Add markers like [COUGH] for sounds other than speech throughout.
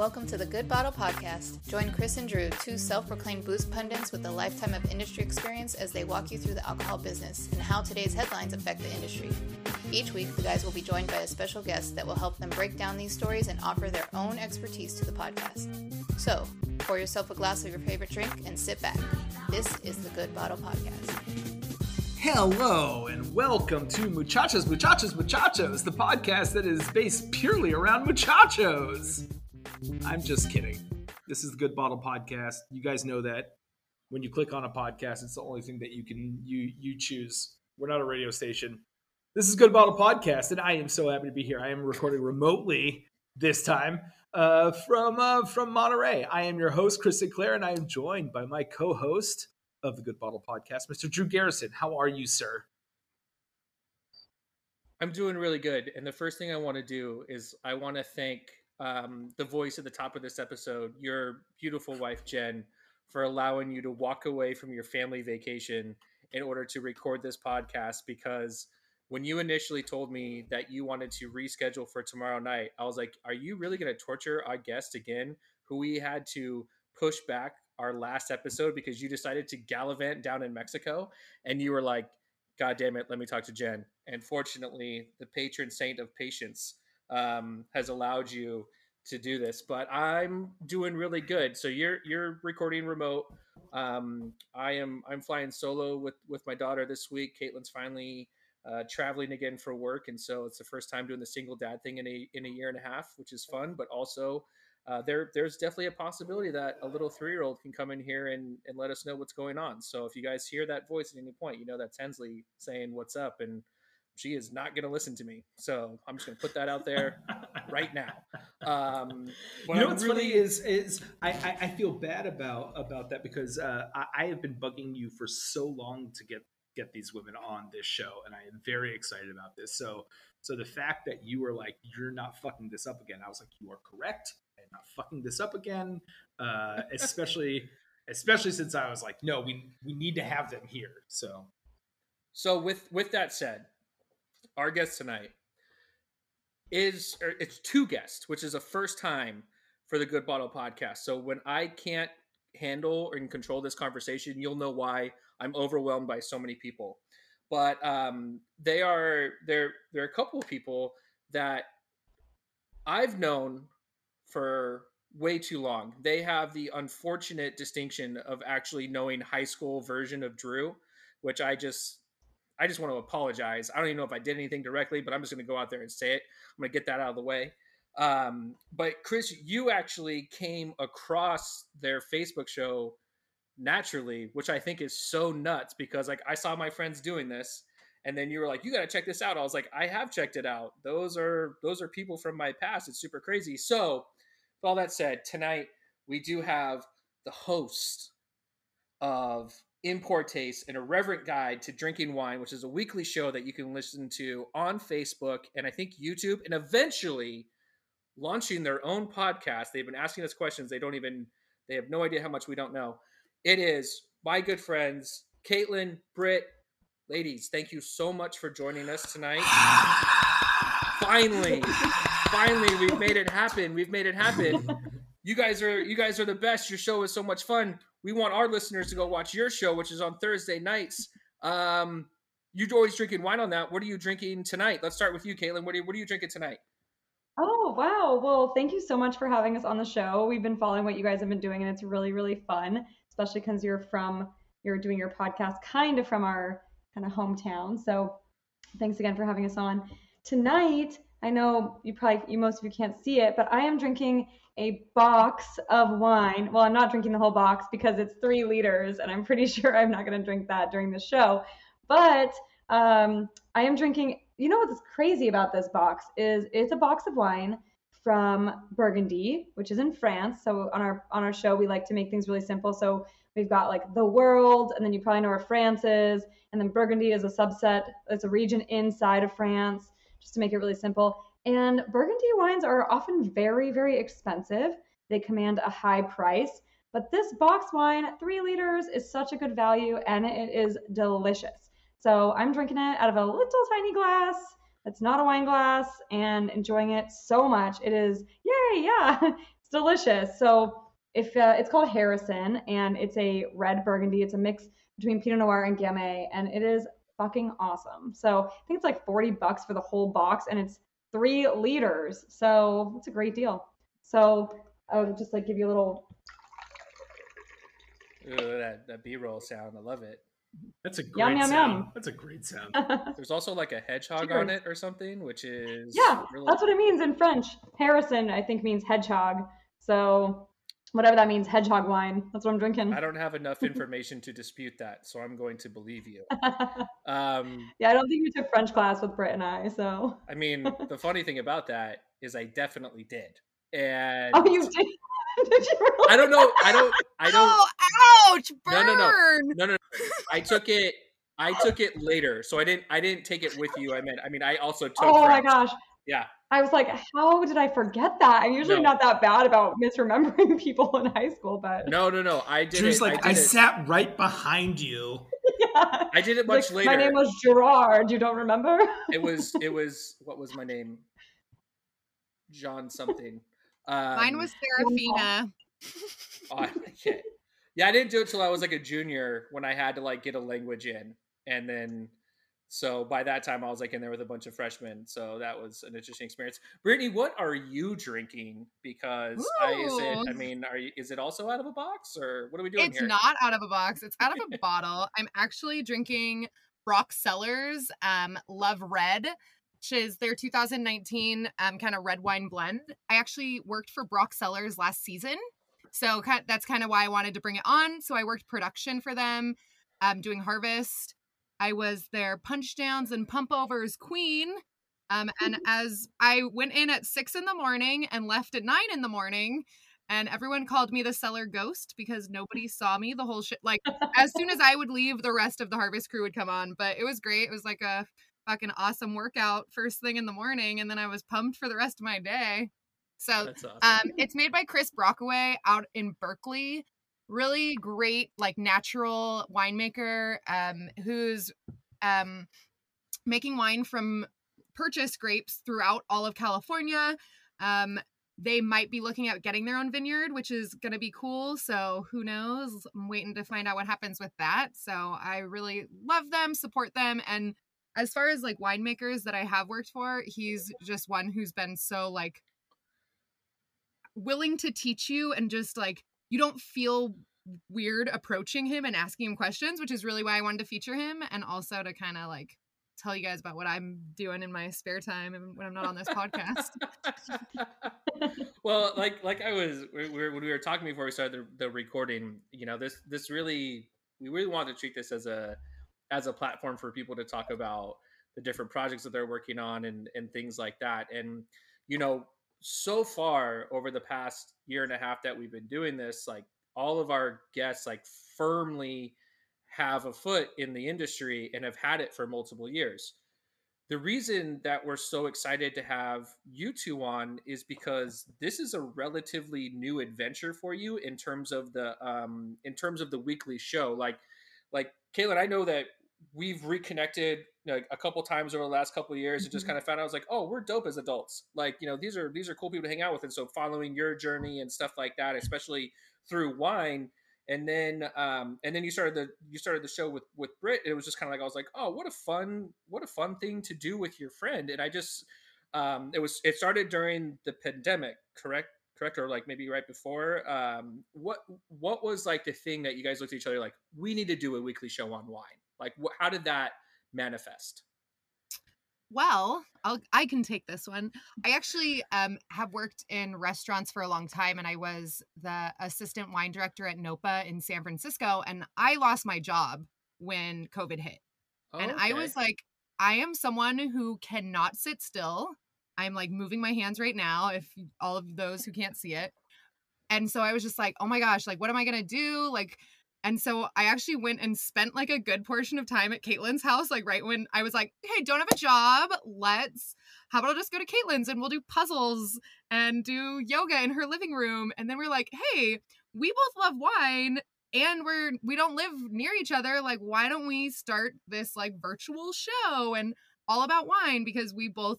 Welcome to the Good Bottle Podcast. Join Chris and Drew, two self proclaimed booze pundits with a lifetime of industry experience, as they walk you through the alcohol business and how today's headlines affect the industry. Each week, the guys will be joined by a special guest that will help them break down these stories and offer their own expertise to the podcast. So, pour yourself a glass of your favorite drink and sit back. This is the Good Bottle Podcast. Hello and welcome to Muchachos, Muchachos, Muchachos, the podcast that is based purely around muchachos. I'm just kidding. This is the Good Bottle Podcast. You guys know that when you click on a podcast, it's the only thing that you can you you choose. We're not a radio station. This is Good Bottle Podcast, and I am so happy to be here. I am recording remotely this time uh, from uh, from Monterey. I am your host, Chris Sinclair, and I am joined by my co-host of the Good Bottle Podcast, Mr. Drew Garrison. How are you, sir? I'm doing really good. And the first thing I want to do is I want to thank um, the voice at the top of this episode, your beautiful wife, Jen, for allowing you to walk away from your family vacation in order to record this podcast. Because when you initially told me that you wanted to reschedule for tomorrow night, I was like, are you really going to torture our guest again, who we had to push back our last episode because you decided to gallivant down in Mexico and you were like, God damn it, let me talk to Jen. And fortunately, the patron saint of patience um, has allowed you to do this. But I'm doing really good. So you're you're recording remote. Um, I am I'm flying solo with with my daughter this week. Caitlin's finally uh, traveling again for work, and so it's the first time doing the single dad thing in a in a year and a half, which is fun. But also, uh, there there's definitely a possibility that a little three year old can come in here and and let us know what's going on. So if you guys hear that voice at any point, you know that's Hensley saying what's up and she is not going to listen to me. So I'm just going to put that out there [LAUGHS] right now. Um, you know what's really... funny is is I, I, I, feel bad about about that because uh, I, I, have been bugging you for so long to get get these women on this show, and I am very excited about this. So so the fact that you were like you're not fucking this up again, I was like you are correct. I'm not fucking this up again, uh, especially. [LAUGHS] especially since I was like, no, we we need to have them here. So, so with with that said, our guest tonight is it's two guests, which is a first time for the Good Bottle podcast. So when I can't handle and control this conversation, you'll know why I'm overwhelmed by so many people. But um, they are there. There are a couple of people that I've known for way too long. They have the unfortunate distinction of actually knowing high school version of Drew, which I just I just want to apologize. I don't even know if I did anything directly, but I'm just going to go out there and say it. I'm going to get that out of the way. Um, but Chris, you actually came across their Facebook show naturally, which I think is so nuts because like I saw my friends doing this and then you were like you got to check this out. I was like I have checked it out. Those are those are people from my past. It's super crazy. So, with all that said, tonight we do have the host of in Pour Taste, an irreverent guide to drinking wine, which is a weekly show that you can listen to on Facebook and I think YouTube, and eventually launching their own podcast. They've been asking us questions. They don't even, they have no idea how much we don't know. It is my good friends, Kaitlin, Britt, ladies, thank you so much for joining us tonight. [SIGHS] finally, finally, we've made it happen. We've made it happen. You guys are you guys are the best. Your show is so much fun we want our listeners to go watch your show, which is on Thursday nights. Um, you're always drinking wine on that. What are you drinking tonight? Let's start with you, Kaitlin. What are you, what are you drinking tonight? Oh, wow. Well, thank you so much for having us on the show. We've been following what you guys have been doing, and it's really, really fun, especially because you're from, you're doing your podcast kind of from our kind of hometown. So thanks again for having us on. Tonight, I know you probably, you most of you can't see it, but I am drinking a box of wine. Well, I'm not drinking the whole box because it's three liters, and I'm pretty [LAUGHS] sure I'm not going to drink that during the show. But um, I am drinking. You know what's crazy about this box is it's a box of wine from Burgundy, which is in France. So on our on our show, we like to make things really simple. So we've got like the world, and then you probably know where France is, and then Burgundy is a subset. It's a region inside of France, just to make it really simple. And Burgundy wines are often very, very expensive. They command a high price. But this box wine, three liters, is such a good value and it is delicious. So I'm drinking it out of a little tiny glass. It's not a wine glass and enjoying it so much. It is, yay, [LAUGHS] yeah. It's delicious. So if uh, it's called Hérisson and it's a red Burgundy, it's a mix between Pinot Noir and Gamay, and it is fucking awesome. So I think it's like 40 bucks for the whole box, and it's three liters. So it's a great deal. So I'll just like give you a little. Ooh, that that B roll sound, I love it. That's a great Yum, yum, sound. yum. That's a great sound. [LAUGHS] There's also like a hedgehog Cheers. on it or something, which is yeah, really that's what it means in French. Hérisson, I think, means hedgehog. So whatever that means, hedgehog wine. That's what I'm drinking. I don't have enough information to dispute that, so I'm going to believe you. [LAUGHS] Um, yeah, I don't think you took French class with Britt and I. So. I mean, the [LAUGHS] funny thing about that is I definitely did, and Oh, you did? [LAUGHS] did you really? I don't know. I don't. I don't. Oh, ouch! Burn. No, no, no. No, no, no. I took it. I took it later, so I didn't. I didn't take it with you. I meant. I mean, I also took. Oh my gosh. Yeah. I was like, how did I forget that? I'm usually No. not that bad about misremembering [LAUGHS] people in high school, but No, no, no. I did Drew's it. like, I I, it. sat right behind you. [LAUGHS] yeah. I did it Like, much later. My name was Gerard. You don't remember? it was. [LAUGHS] It was. What was my name? John something. Um, Mine was Serafina. Oh, I. Yeah, I didn't do it till I was like a junior when I had to like get a language in, and then so by that time I was like in there with a bunch of freshmen. So that was an interesting experience. Brittany, what are you drinking? Because I, is it? I mean, are you? Is it also out of a box or what are we doing It's here? not out of a box. It's out of a [LAUGHS] bottle. I'm actually drinking Broc Cellars um, Love Red, which is their 2019 um, kind of red wine blend. I actually worked for Broc Cellars last season. So that's kind of why I wanted to bring it on. So I worked production for them, um, doing harvest. I was their punch downs and pump overs queen. Um, [LAUGHS] and as I went in at six in the morning and left at nine in the morning, and everyone called me the cellar ghost because nobody saw me the whole shit. Like as soon as I would leave, the rest of the harvest crew would come on. But it was great. It was like a fucking awesome workout first thing in the morning, and then I was pumped for the rest of my day. So awesome. um, it's made by Chris Brockway out in Berkeley. Really great, like natural winemaker um, who's um, making wine from purchased grapes throughout all of California. Um, they might be looking at getting their own vineyard, which is going to be cool. So who knows? I'm waiting to find out what happens with that. So I really love them, support them, and as far as like winemakers that I have worked for, he's just one who's been so like willing to teach you and just like you don't feel weird approaching him and asking him questions, which is really why I wanted to feature him and also to kind of like tell you guys about what I'm doing in my spare time and when I'm not on this podcast. [LAUGHS] well, like like I was we were, when we were talking before we started the, the recording, you know, this this really we really wanted to treat this as a as a platform for people to talk about the different projects that they're working on and and things like that. And you know, so far over the past year and a half that we've been doing this, like all of our guests like firmly have a foot in the industry and have had it for multiple years. The reason that we're so excited to have you two on is because this is a relatively new adventure for you in terms of the um in terms of the weekly show. Like like Kaitlin, I know that we've reconnected like a couple times over the last couple of years and just Mhm. kind of found out I was like, oh, we're dope as adults. Like, you know, these are these are cool people to hang out with. And so following your journey and stuff like that, especially through wine. And then um and then you started the you started the show with with Britt. It was just kind of like I was like, oh, what a fun, what a fun thing to do with your friend. And I just um it was it started during the pandemic, correct? Correct, or like maybe right before. Um, what what was like the thing that you guys looked at each other like? We need to do a weekly show on wine. Like, wh- how did that manifest? Well, I'll, I can take this one. I actually um, have worked in restaurants for a long time, and I was the assistant wine director at Nopa in San Francisco. And I lost my job when COVID hit. And I was like, I am someone who cannot sit still. I'm like moving my hands right now, if all of those who can't see it. And so I was just like, oh my gosh, like, what am I going to do? Like, and so I actually went and spent like a good portion of time at Kaitlin's house, like right when I was like, hey, don't have a job. Let's, how about I'll just go to Kaitlin's and we'll do puzzles and do yoga in her living room. And then we're like, hey, we both love wine and we're we don't live near each other like why don't we start this like virtual show and all about wine because we both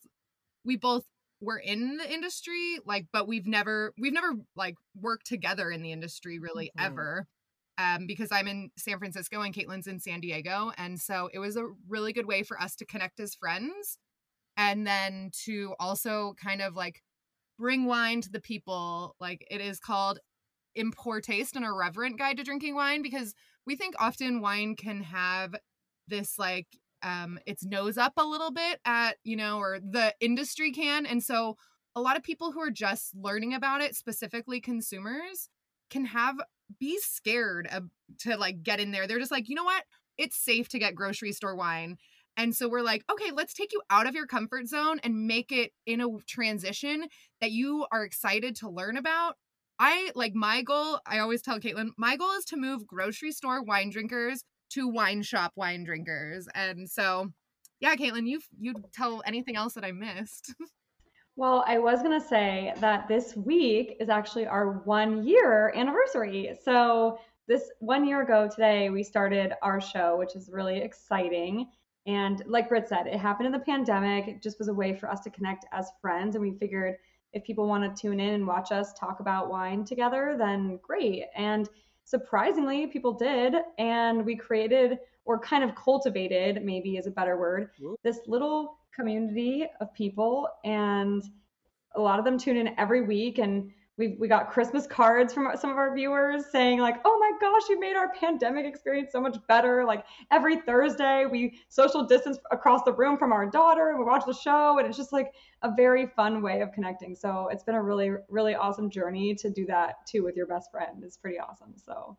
we both we're in the industry, like, but we've never we've never like worked together in the industry really Mhm. ever. Um, because I'm in San Francisco and Kaitlin's in San Diego. And so it was a really good way for us to connect as friends and then to also kind of like bring wine to the people. Like it is called In Pour Taste and Irreverent Guide to Drinking Wine because we think often wine can have this like um its nose up a little bit at you know or the industry can and so a lot of people who are just learning about it specifically consumers can have be scared to like get in there they're just like you know what it's safe to get grocery store wine and so we're like okay let's take you out of your comfort zone and make it in a transition that you are excited to learn about I like my goal. I always tell Kaitlin, my goal is to move grocery store wine drinkers to wine shop wine drinkers. And so, yeah, Kaitlin, you you tell anything else that I missed. [LAUGHS] Well, I was going to say that this week is actually our one year anniversary. So, this one year ago today, we started our show, which is really exciting. And like Britt said, it happened in the pandemic. It just was a way for us to connect as friends. And we figured if people want to tune in and watch us talk about wine together, then great. And surprisingly, people did. And we created, or kind of cultivated, maybe is a better word, Whoop. this little community of people. And a lot of them tune in every week. And we we got Christmas cards from some of our viewers saying like, "Oh my gosh, you made our pandemic experience so much better." Like every Thursday, we social distance across the room from our daughter, and we watch the show, and it's just like a very fun way of connecting. So it's been a really really awesome journey to do that too with your best friend. It's pretty awesome. So, so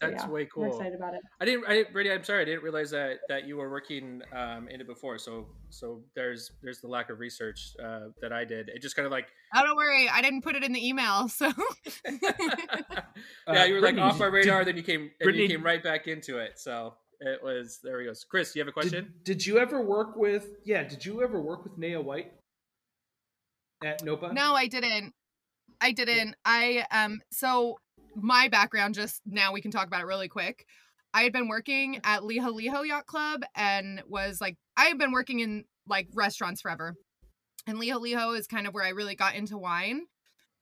That's yeah, way We're cool. excited about it. I didn't. I, Brady, I'm sorry. I didn't realize that that you were working um, in it before. So so there's there's the lack of research uh, that I did. It just kind of like oh, don't worry, I didn't put it in the email. So [LAUGHS] yeah, you were like Brittany, off my did- radar, then you came and Brittany- you came right back into it. So it was there. He goes, Chris, you have a question? Did, did you ever work with? Yeah, did you ever work with Naya White at Nopa? no, I didn't. I didn't. I um. So my background, just now we can talk about it really quick. I had been working at Liho Liho Yacht Club and was like, I had been working in like restaurants forever. And Liho Liho is kind of where I really got into wine.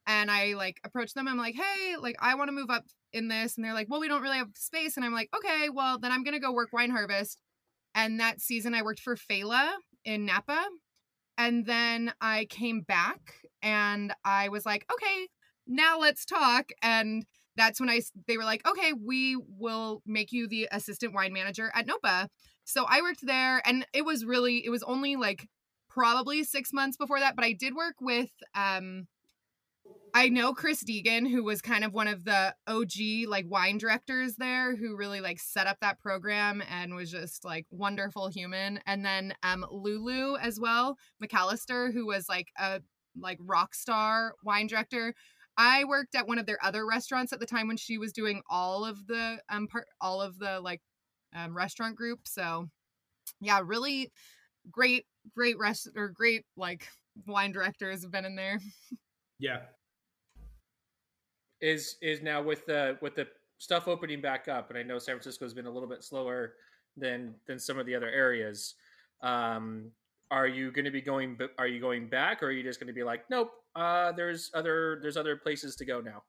And I like approached them. I'm like, hey, like I want to move up in this. And they're like, well, we don't really have space. And I'm like, okay, well, then I'm going to go work Wine Harvest. And that season I worked for Failla in Napa. And then I came back and I was like, okay, now let's talk. And that's when I they were like, okay, we will make you the assistant wine manager at Nopa. So I worked there, and it was really it was only like probably six months before that, but I did work with um. I know Chris Deegan, who was kind of one of the OG like wine directors there, who really like set up that program and was just like wonderful human. And then um Lulu as well, McAllister, who was like a like rock star wine director. I worked at one of their other restaurants at the time when she was doing all of the um part all of the like um, restaurant group. So yeah, really great, great rest or great like wine directors have been in there. Yeah. is is now with the with the stuff opening back up and i know san francisco has been a little bit slower than than some of the other areas um are you going to be going are you going back or are you just going to be like nope uh there's other there's other places to go now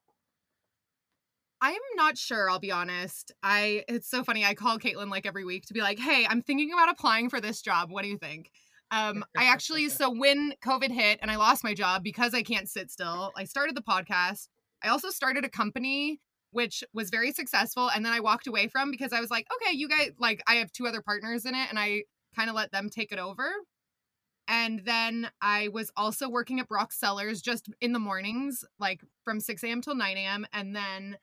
I'm not sure, I'll be honest. I it's so funny. I call Kaitlin like every week to be like, hey, I'm thinking about applying for this job. What do you think? Um, [LAUGHS] I actually so when COVID hit and I lost my job because I can't sit still, I started the podcast. I also started a company which was very successful and then I walked away from because I was like, okay, you guys like I have two other partners in it and I kind of let them take it over. And then I was also working at Broc Cellars just in the mornings, like from 6 a.m. till 9 a.m. And then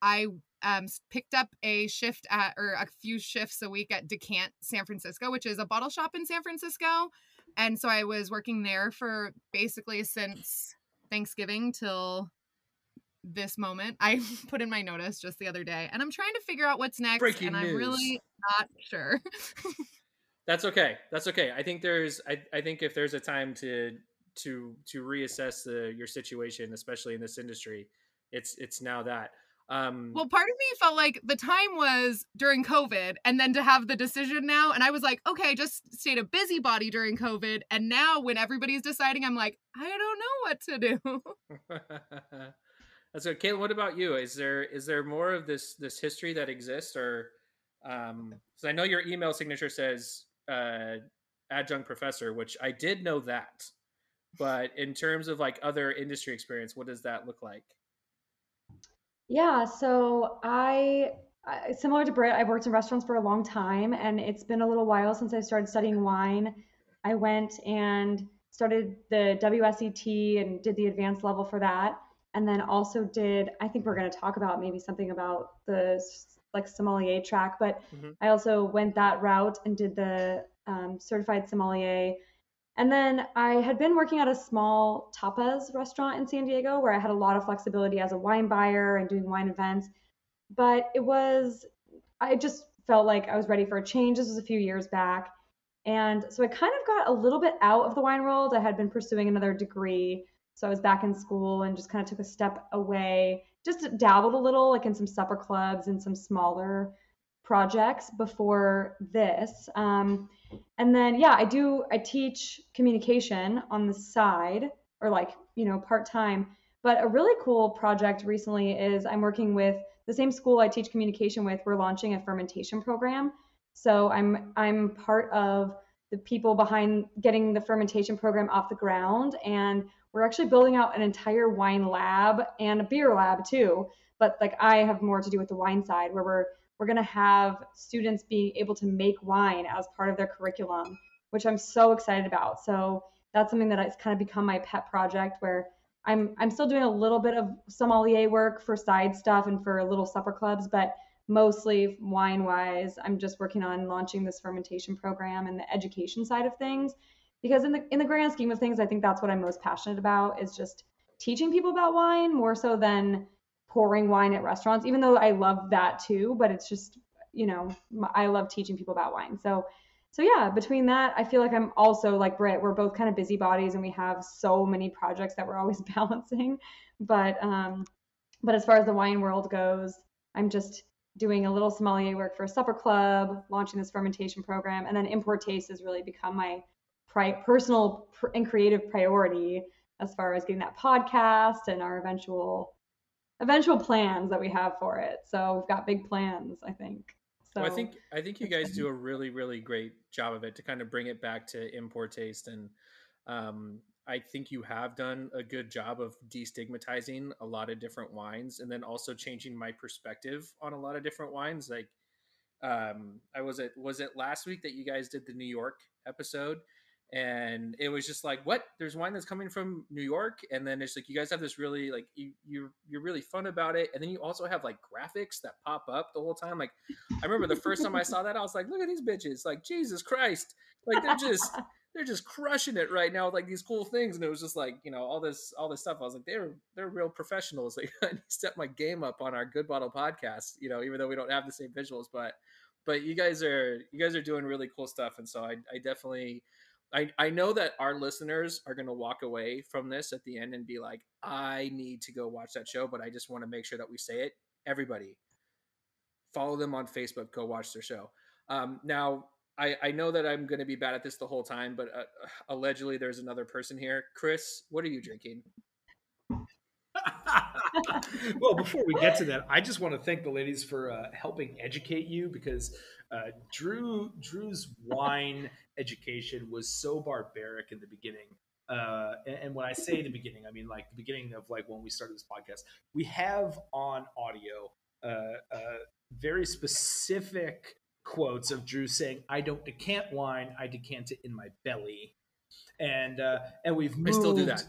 I um, picked up a shift at, or a few shifts a week at Decant, San Francisco, which is a bottle shop in San Francisco. And so I was working there for basically since Thanksgiving till this moment. I [LAUGHS] put in my notice just the other day and I'm trying to figure out what's next. Breaking and I'm news. really not sure. [LAUGHS] that's okay that's okay i think there's i, I think if there's a time to to to reassess the your situation especially in this industry it's it's now that Um, well, part of me felt like the time was during COVID, and then to have the decision now, and I was like, okay, I just stayed a busybody during COVID, and now when everybody's deciding, I'm like, I don't know what to do. [LAUGHS] That's good, Kaitlin. What about you? Is there is there more of this this history that exists, or um? So I know your email signature says uh, adjunct professor, which I did know that, but in terms of like other industry experience, what does that look like? Yeah, so I, similar to Britt, I've worked in restaurants for a long time, and it's been a little while since I started studying wine. I went and started the WSET and did the advanced level for that, and then also did. I think we're going to talk about maybe something about the like sommelier track, but mm-hmm. I also went that route and did the um, certified sommelier and then I had been working at a small tapas restaurant in San Diego where I had a lot of flexibility as a wine buyer and doing wine events. But it was, I just felt like I was ready for a change. This was a few years back. And so I kind of got a little bit out of the wine world. I had been pursuing another degree. So I was back in school and just kind of took a step away, just dabbled a little, like in some supper clubs and some smaller projects before this. Um, and then, yeah, I do, I teach communication on the side or like, you know, part time. But a really cool project recently is I'm working with the same school I teach communication with. We're launching a fermentation program. So I'm I'm part of the people behind getting the fermentation program off the ground and we're actually building out an entire wine lab and a beer lab too but like i have more to do with the wine side where we're we're going to have students being able to make wine as part of their curriculum, which I'm so excited about. So that's something that has kind of become my pet project where I'm I'm still doing a little bit of sommelier work for side stuff and for little supper clubs, but mostly wine wise, I'm just working on launching this fermentation program and the education side of things. Because in the in the grand scheme of things, I think that's what I'm most passionate about is just teaching people about wine more so than pouring wine at restaurants, even though I love that too. But it's just, you know, I love teaching people about wine. So, so yeah, between that, I feel like I'm also like Britt. We're both kind of busybodies, and we have so many projects that we're [LAUGHS] always balancing. But, um, but as far as the wine world goes, I'm just doing a little sommelier work for a supper club, launching this fermentation program, and then In Pour Taste has really become my pri- personal pr- and creative priority as far as getting that podcast and our eventual eventual plans that we have for it. So we've got big plans, I think. So well, I think I think you guys do a really really great job of it to kind of bring it back to In Pour Taste and um, I think you have done a good job of destigmatizing a lot of different wines and then also changing my perspective on a lot of different wines like um, I was it was it last week that you guys did the New York episode and it was just like what? There's wine that's coming from new york? And then it's like you guys have this really like you you're, you're really fun about it. And then you also have like graphics that pop up the whole time. Like i remember the first time i saw that i was like look at these bitches. Like jesus christ. Like they're just [LAUGHS] they're just crushing it right now with like these cool things. And it was just like you know all this all this stuff. I was like they're they're real professionals. [LAUGHS] Like i step my game up on our good bottle podcast you know even though we don't have the same visuals. But but you guys are you guys are doing really cool stuff. And so i, I definitely I, I know that our listeners are going to walk away from this at the end and be like, I need to go watch that show, but I just want to make sure that we say it. Everybody, follow them on Facebook, go watch their show. Um, now, I, I know that I'm going to be bad at this the whole time, but uh, [SIGHS] allegedly there's another person here. Chris, what are you drinking? [LAUGHS] well, before we get to that, I just want to thank the ladies for uh, helping educate you because uh, Drew Drew's wine education was so barbaric in the beginning. Uh, and, and, when I say the beginning, I mean like the beginning of like when we started this podcast. We have on audio uh, uh, very specific quotes of Drew saying, "I don't decant wine; I decant it in my belly." And uh, and we've moved, I still do that.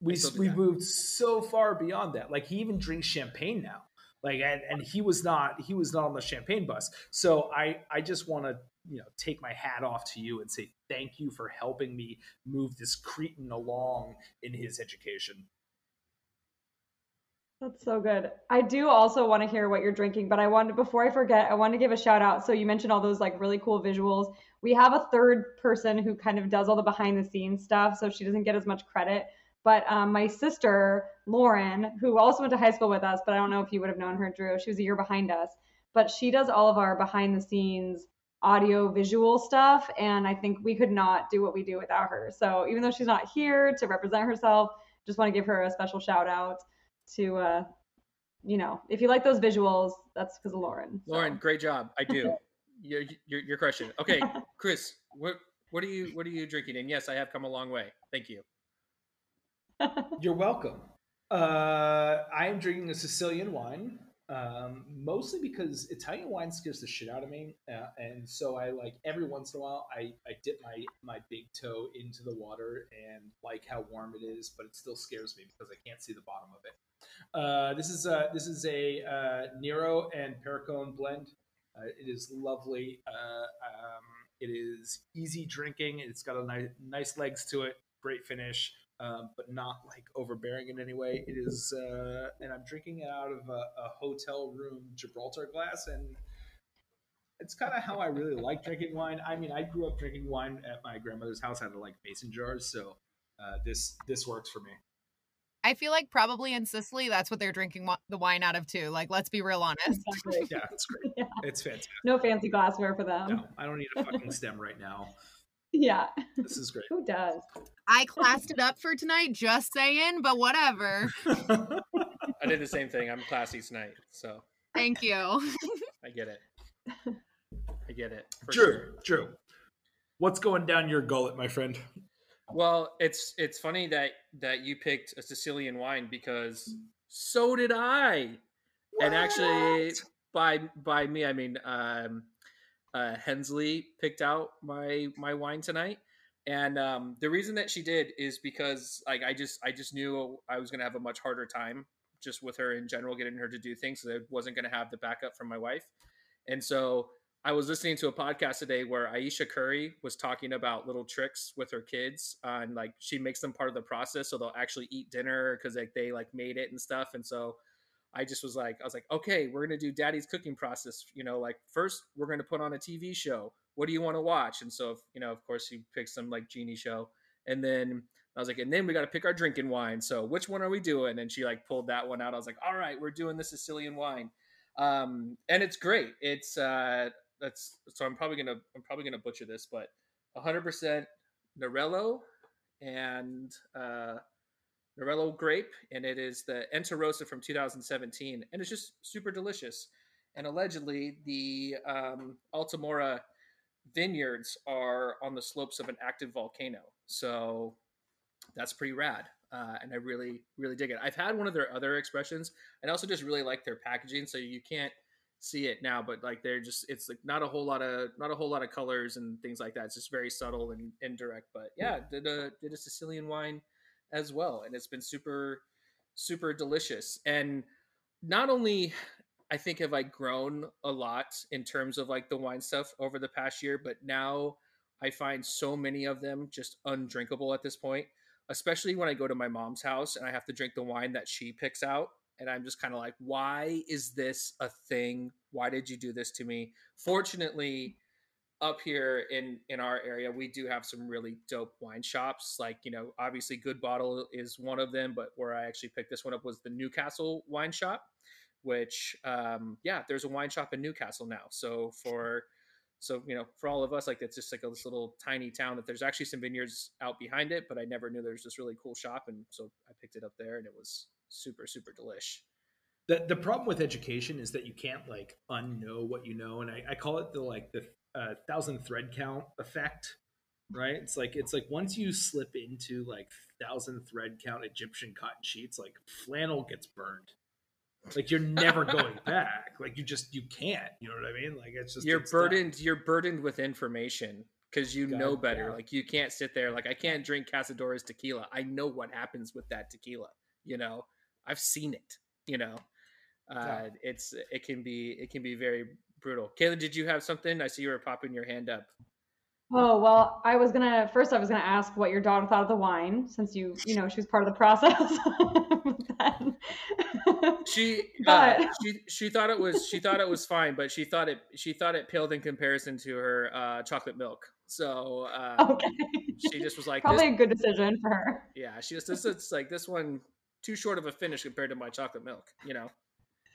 We we moved so far beyond that. Like he even drinks champagne now like and, and he was not he was not on the champagne bus so i i just want to you know take my hat off to you and say thank you for helping me move this cretin along in his education that's so good. I do also want to hear what you're drinking, but I wanted before I forget, I want to give a shout out. So you mentioned all those like really cool visuals. We have a third person who kind of does all the behind the scenes stuff, so she doesn't get as much credit. But um, my sister, Lauren, who also went to high school with us, but I don't know if you would have known her, Drew, she was a year behind us, but she does all of our behind the scenes audio visual stuff. And I think we could not do what we do without her. So even though she's not here to represent herself, just want to give her a special shout out to, uh, you know, if you like those visuals, that's because of Lauren. So. Lauren, great job. I do. [LAUGHS] you're, you're, you're crushing. Okay, [LAUGHS] Chris, what what are you what are you drinking? And yes, I have come a long way. Thank you. You're welcome. Uh, I am drinking a Sicilian wine, um, mostly because Italian wine scares the shit out of me, uh, and so I like every once in a while I, I dip my my big toe into the water and like how warm it is, but it still scares me because I can't see the bottom of it. Uh, this is a this is a uh, Nero and Perricone blend. Uh, it is lovely. Uh, um, it is easy drinking. It's got a nice nice legs to it. Great finish um, but not like overbearing in any way. It is, uh, and I'm drinking it out of a, a hotel room Gibraltar glass, and it's kind of how I really like drinking wine. I mean, I grew up drinking wine at my grandmother's house out of like mason jars, so uh, this this works for me. I feel like probably in Sicily, that's what they're drinking the wine out of too. Like, let's be real honest. Exactly. yeah, it's great. Yeah. [LAUGHS] It's fantastic. No fancy glassware for them. No, I don't need a fucking stem right now. Yeah. This is great. Who does? I classed it up for tonight, just saying, but whatever. [LAUGHS] [LAUGHS] I did the same thing. I'm classy tonight, so. Thank you. [LAUGHS] I get it. I get it. Drew, sure. Drew, what's going down your gullet, my friend? Well, it's it's funny that that you picked a Sicilian wine because so did I. What? And actually, by by me, I mean um, uh, Hensley picked out my my wine tonight, and um, the reason that she did is because like I just I just knew I was gonna have a much harder time just with her in general, getting her to do things. So I wasn't gonna have the backup from my wife, and so I was listening to a podcast today where Ayesha Curry was talking about little tricks with her kids, and like she makes them part of the process, so they'll actually eat dinner because like they like made it and stuff, and so I just was like, I was like, okay, we're gonna do daddy's cooking process. You know, like first we're gonna put on a TV show. What do you want to watch? And so, you know, of course, he picked some like genie show, and then I was like, and then we got to pick our drinking wine. So which one are we doing? And she like pulled that one out. I was like, all right, we're doing the Sicilian wine, um, and it's great. It's uh, that's so I'm probably gonna I'm probably gonna butcher this, but 100% Nerello and uh, Nerello grape, and it is the Etna Rosso from 2017, and it's just super delicious. And allegedly, the um, Alta Mora vineyards are on the slopes of an active volcano, so that's pretty rad. Uh, and I really, really dig it. I've had one of their other expressions, and also just really like their packaging. So you can't see it now, but like they're just it's like not a whole lot of not a whole lot of colors and things like that. It's just very subtle and indirect. But yeah, did a did a Sicilian wine as well, and it's been super super delicious. And not only I think have I grown a lot in terms of like the wine stuff over the past year, but now I find so many of them just undrinkable at this point, especially when I go to my mom's house and I have to drink the wine that she picks out. And I'm just kind of like, why is this a thing? Why did you do this to me? Fortunately, up here in in our area we do have some really dope wine shops like you know obviously good bottle is one of them but where i actually picked this one up was the newcastle wine shop which um yeah there's a wine shop in newcastle now. So for so you know for all of us like it's just like a, this little tiny town that there's actually some vineyards out behind it but i never knew there's this really cool shop and so i picked it up there and it was super super delish. The, the problem with education is that you can't like unknow what you know and I, I call it the like the uh, thousand thread count effect right? It's like it's like once you slip into like thousand thread count egyptian cotton sheets like flannel gets burned. Like you're never [LAUGHS] going back. Like you just you can't you know what i mean? Like it's just you're it's burdened done. you're burdened with information because you God, know better. yeah. like you can't sit there like i can't drink cazadores tequila. I know what happens with that tequila you know? I've seen it you know? Uh, yeah. it's it can be it can be very brutal. Kayla, did you have something? I see you were popping your hand up. Oh well, I was gonna first. I was gonna ask what your daughter thought of the wine, since you, you know, she was part of the process. [LAUGHS] She But- uh, she she thought it was she thought it was fine, but she thought it she thought it paled in comparison to her uh, chocolate milk. So uh, okay, she just was like, probably a good decision for her. yeah, she just this is like this one too short of a finish compared to my chocolate milk. You know?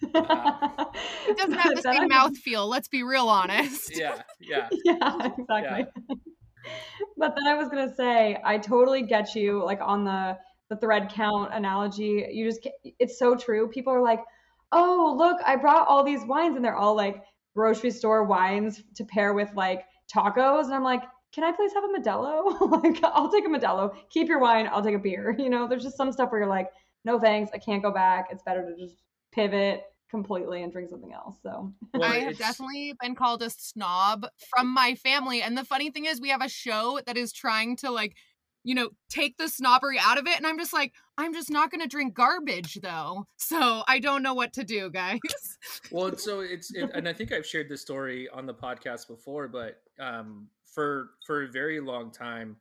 It It doesn't have the [LAUGHS] same mouth feel. Let's be real honest. Yeah, yeah. [LAUGHS] yeah, exactly. [LAUGHS] but then I was gonna say, I totally get you, like on the the thread count analogy. You just, it's so true. People are like, oh, look, I brought all these wines, and they're all like grocery store wines to pair with like tacos, and I'm like, can I please have a Modelo? like, I'll take a Modelo. Keep your wine. I'll take a beer. You know, there's just some stuff where you're like, no thanks, I can't go back. It's better to just pivot completely and drink something else. So Well, I have definitely been called a snob from my family. And the funny thing is, we have a show that is trying to, like, you know, take the snobbery out of it. And I'm just like, I'm just not going to drink garbage, though. So I don't know what to do, guys. Well, so it's it, and I think I've shared this story on the podcast before, but um, for for a very long time,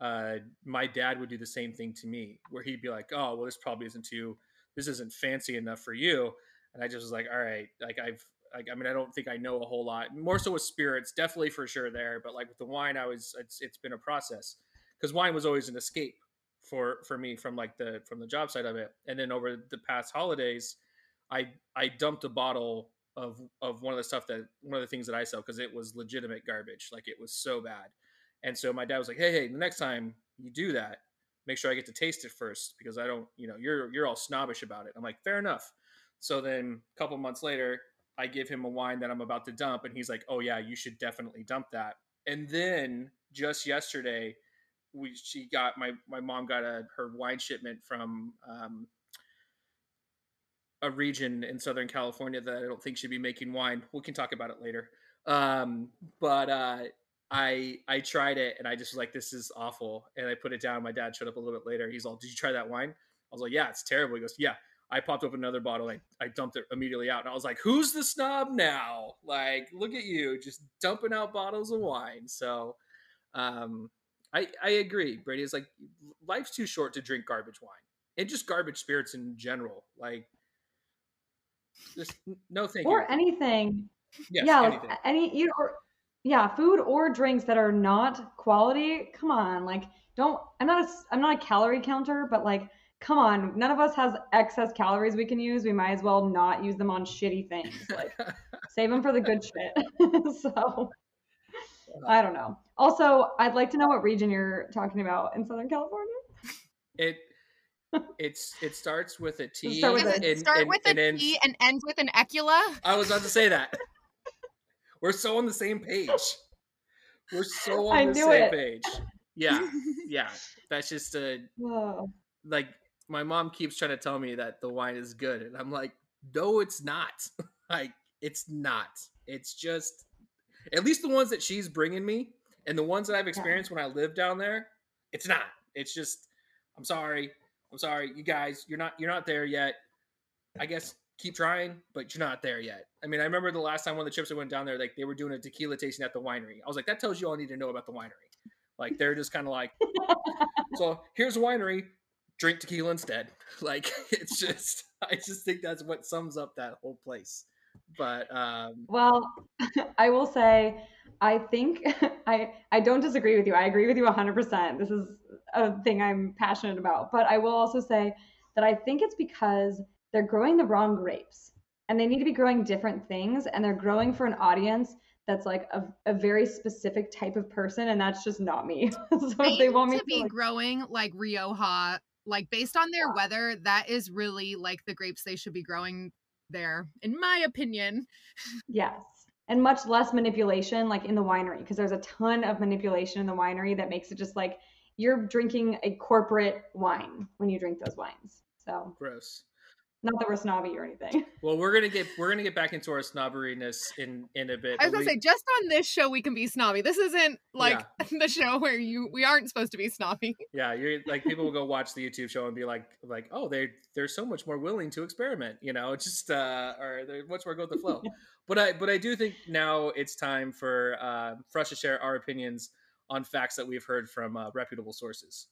uh, my dad would do the same thing to me, where he'd be like, "Oh, well, this probably isn't too, this isn't fancy enough for you," and I just was like, "All right, like I've." Like, I mean, I don't think I know a whole lot. More so with spirits, definitely for sure there. But like with the wine, I was it's it's been a process because wine was always an escape for for me from like the from the job side of it. And then over the past holidays, I I dumped a bottle of of one of the stuff that one of the things that I sell because it was legitimate garbage. Like it was so bad. And so my dad was like, "Hey, hey, the next time you do that, make sure I get to taste it first because I don't, you know, you're you're all snobbish about it." I'm like, "Fair enough." So then a couple months later, I give him a wine that I'm about to dump and he's like, "Oh yeah, you should definitely dump that." And then just yesterday, we she got my my mom got a her wine shipment from um, a region in Southern California that I don't think should be making wine. We can talk about it later. Um, but uh, I I tried it and I just was like, this is awful. And I put it down. My dad showed up a little bit later. He's all, did you try that wine? I was like, yeah, it's terrible. He goes, yeah. I popped open another bottle. I, I dumped it immediately out. And I was like, who's the snob now? Like, look at you just dumping out bottles of wine. So um, I, I agree. Brady is like, life's too short to drink garbage wine and just garbage spirits in general. Like, just no thank or you. anything. Yes, yeah, anything. like any you or, yeah, food or drinks that are not quality. Come on, like don't. I'm not a I'm not a calorie counter, but like, come on. None of us has excess calories we can use. We might as well not use them on shitty things. Like [LAUGHS] save them for the good shit. [LAUGHS] so I don't know. Also, I'd like to know what region you're talking about in Southern California. it it's it starts with a T. start with Does a- it and- start and- with a and T ends- and ends with an ecula? I was about to say that. We're so on the same page. We're so on I the same it. page. Yeah, yeah. That's just a [LAUGHS] Oh, like my mom keeps trying to tell me that the wine is good, and I'm like, no, it's not. [LAUGHS] like, it's not. It's just at least the ones that she's bringing me, and the ones that I've experienced when I lived down there. It's not. It's just. I'm sorry. I'm sorry, you guys. You're not. You're not there yet. I guess keep trying, but you're not there yet. I mean, I remember the last time one of the trips I went down there, like they were doing a tequila tasting at the winery. I was like, that tells you all I need to know about the winery. Like they're just kind of like, [LAUGHS] so here's a winery, drink tequila instead. [LAUGHS] Like [LAUGHS] it's just, I just think that's what sums up that whole place. But um, Well, [LAUGHS] I will say, I think I I don't disagree with you. I agree with you 100%. This is a thing I'm passionate about. But I will also say that I think it's because they're growing the wrong grapes and they need to be growing different things and they're growing for an audience that's like a, a very specific type of person and that's just not me. so They if they want me to to be like, growing like Rioja, like based on their weather, that is really like the grapes they should be growing there, in my opinion. Yes. And much less manipulation like in the winery because there's a ton of manipulation in the winery that makes it just like you're drinking a corporate wine when you drink those wines. So, gross. Not that we're snobby or anything. [LAUGHS] Well, we're gonna get we're gonna get back into our snobberiness in in a bit. I was gonna we- say, just on this show, we can be snobby. This isn't like [LAUGHS] the show where you we aren't supposed to be snobby. [LAUGHS] Yeah, you're like people will go watch the YouTube show and be like, like, oh, they they're so much more willing to experiment, you know, just uh, or they're much more go with the flow. but I but I do think now it's time for uh, for us to share our opinions on facts that we've heard from uh, reputable sources.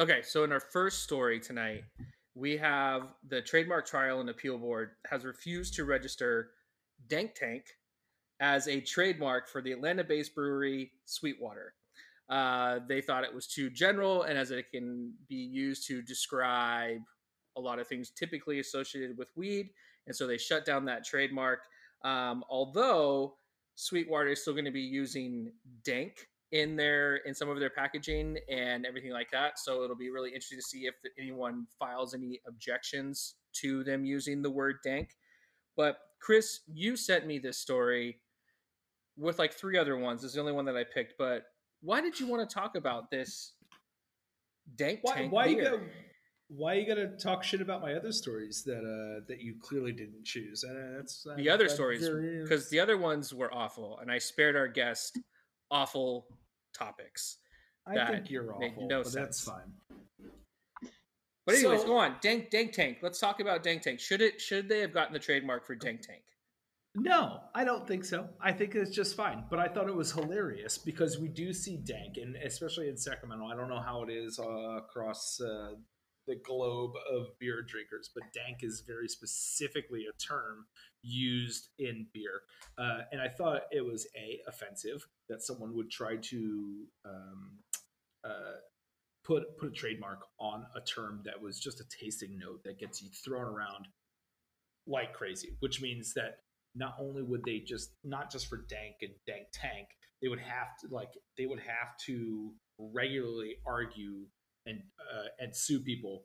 Okay, so in our first story tonight, we have the Trademark Trial and Appeal Board has refused to register Dank Tank as a trademark for the Atlanta based brewery Sweetwater. Uh, they thought it was too general and as it can be used to describe a lot of things typically associated with weed. And so they shut down that trademark. Um, although Sweetwater is still going to be using Dank in their in some of their packaging and everything like that. So it'll be really interesting to see if anyone files any objections to them using the word dank. But Chris, you sent me this story with like three other ones. This is the only one that I picked. But why did you want to talk about this dank Why, tank why you beer? gotta why you gotta talk shit about my other stories that uh that you clearly didn't choose? Uh, that's the uh, other that stories because the other ones were awful, and I spared our guest awful topics. I think you're awful, no but that's fine. But anyways, So- go on. Dank Dank Tank. Let's talk about Dank Tank. Should it should they have gotten the trademark for Dank Tank? No, I don't think so. I think it's just fine. But I thought it was hilarious because we do see dank, and especially in Sacramento. I don't know how it is uh, across uh, the globe of beer drinkers, but dank is very specifically a term used in beer. Uh, and I thought it was a offensive that someone would try to um, uh, put put a trademark on a term that was just a tasting note that gets you thrown around like crazy, which means that not only would they just not just for dank and dank tank, they would have to like they would have to regularly argue and uh, and sue people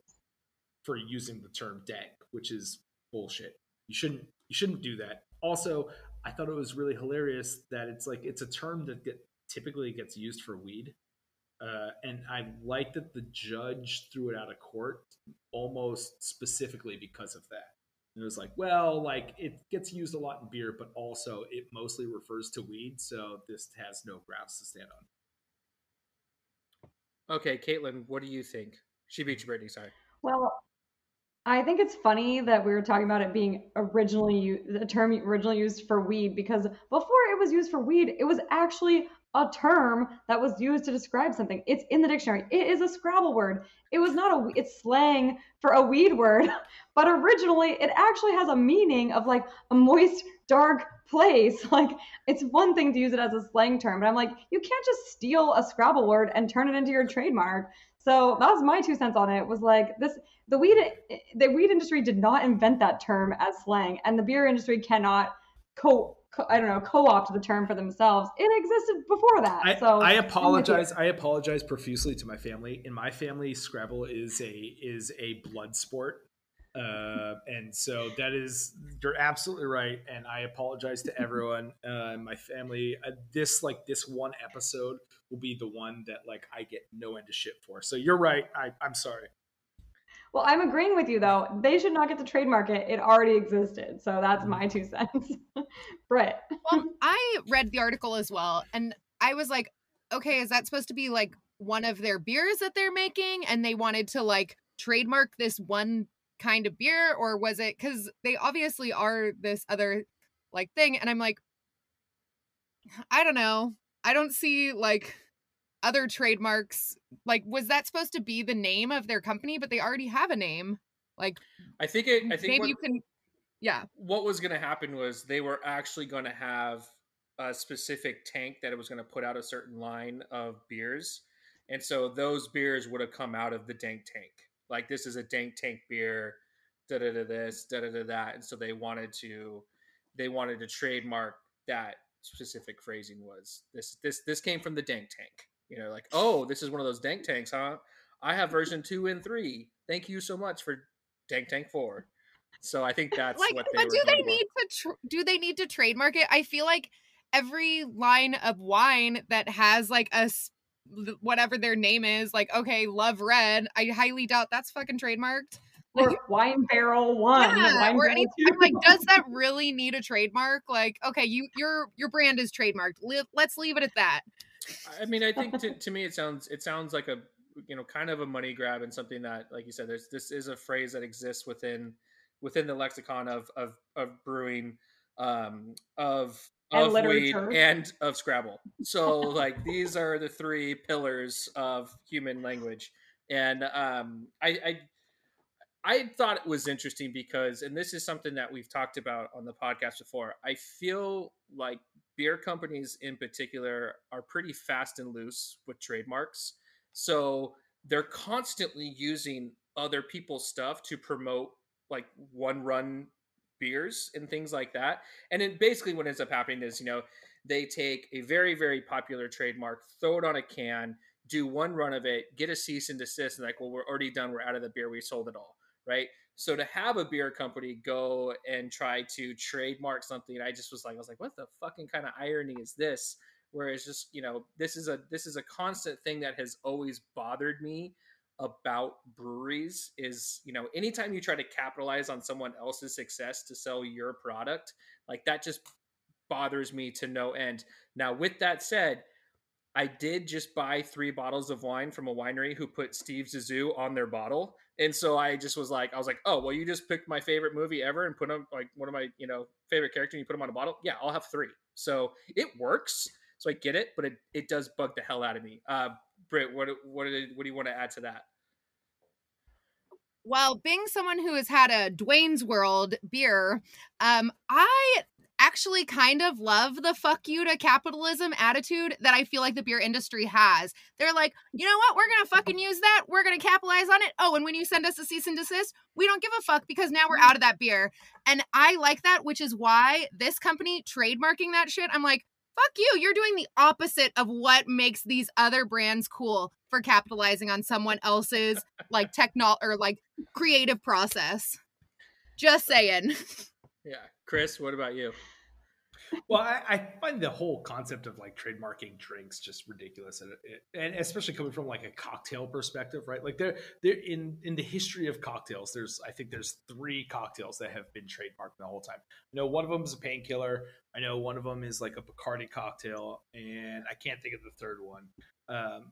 for using the term dank, which is bullshit. You shouldn't you shouldn't do that. Also, I thought it was really hilarious that it's like it's a term that get, typically gets used for weed. Uh, and I like that the judge threw it out of court almost specifically because of that. And it was like, well, like it gets used a lot in beer, but also it mostly refers to weed, so this has no grounds to stand on. Okay, Kaitlin, what do you think? She beat you, Brittany. Sorry. Well, I think it's funny that we were talking about it being originally the term originally used for weed because before it was used for weed, it was actually a term that was used to describe something. It's in the dictionary. It is a Scrabble word. It was not a it's slang for a weed word, [LAUGHS] but originally it actually has a meaning of like a moist, dark place. [LAUGHS] Like it's one thing to use it as a slang term, but I'm like, you can't just steal a Scrabble word and turn it into your trademark. So that was my two cents on it. Was like this the weed the weed industry did not invent that term as slang, and the beer industry cannot co, co I don't know co-opt the term for themselves. It existed before that. I, so I I'm with you. apologize. I apologize profusely to my family. In my family, Scrabble is a is a blood sport, uh, and so that is you're absolutely right. And I apologize to everyone uh, my family. Uh, this like this one episode will be the one that like I get no end of shit for. So you're right. I, I'm sorry. Well, I'm agreeing with you though. They should not get to trademark it. It already existed. So that's mm-hmm. my two cents. [LAUGHS] Britt. Well, [LAUGHS] I read the article as well, and I was like, okay, is that supposed to be like one of their beers that they're making, and they wanted to like trademark this one kind of beer, or was it because they obviously are this other like thing? And I'm like, I don't know. I don't see like other trademarks. Like, was that supposed to be the name of their company? But they already have a name. Like, I think it. I think maybe what, you can. Yeah. what was going to happen was they were actually going to have a specific tank that it was going to put out a certain line of beers, and so those beers would have come out of the dank tank. Like this is a dank tank beer, da da da this, da da da that, and so they wanted to, they wanted to trademark that specific phrasing was this this this came from the dank tank. You know, like oh, this is one of those dank tanks, huh? I have version two and three. Thank you so much for dank tank four. So I think [LAUGHS] that's like what they but were do they going for. need to tr- do they need to trademark it i feel like every line of wine that has like a th- whatever their name is like okay love red i highly doubt that's fucking trademarked [LAUGHS] like Or wine barrel one. yeah, wine or barrel anything. I'm like, does that [LAUGHS] really need a trademark? Like, okay, you your your brand is trademarked. Li- let's leave it at that. I mean, I think to, to me it sounds it sounds like a you know kind of a money grab and something that like you said there's this is a phrase that exists within within the lexicon of of, of brewing um of And of weed literature. and of scrabble so like these are the three pillars of human language and um i i I thought it was interesting because, and this is something that we've talked about on the podcast before. I feel like beer companies in particular are pretty fast and loose with trademarks. So they're constantly using other people's stuff to promote like one run beers and things like that. And then basically what ends up happening is, you know, they take a very, very popular trademark, throw it on a can, do one run of it, get a cease and desist, and like, well, we're already done. We're out of the beer. We sold it all right? So to have a beer company go and try to trademark something, I just was like, I was like, what the fucking kind of irony is this? Whereas just you know, this is a this is a constant thing that has always bothered me about breweries is you know anytime you try to capitalize on someone else's success to sell your product like that just bothers me to no end now with that said i did just buy three bottles of wine from a winery who put steve zissou on their bottle and so I just was like, I was like, oh, well, you just picked my favorite movie ever and put on like one of my, you know, favorite character and you put them on a bottle. Yeah, I'll have three. So it works. So I get it, but it, it does bug the hell out of me. Uh, Britt, what what did, what do you want to add to that? Well, being someone who has had a Dwayne's World beer, um, I actually kind of love the fuck you to capitalism attitude that I feel like the beer industry has. They're like, you know what? We're going to fucking use that. We're going to capitalize on it. Oh, and when you send us a cease and desist, we don't give a fuck because now we're mm-hmm. out of that beer. And I like that, which is why this company trademarking that shit, I'm like, fuck you. You're doing the opposite of what makes these other brands cool for capitalizing on someone else's like techno or like creative process. Just saying. [LAUGHS] Yeah, Chris, what about you? Well, I, I find the whole concept of like trademarking drinks just ridiculous, and, and especially coming from like a cocktail perspective, right? Like there, there in in the history of cocktails, there's I think there's three cocktails that have been trademarked the whole time. I know one of them is a painkiller. I know one of them is like a Bacardi cocktail, and I can't think of the third one. Um,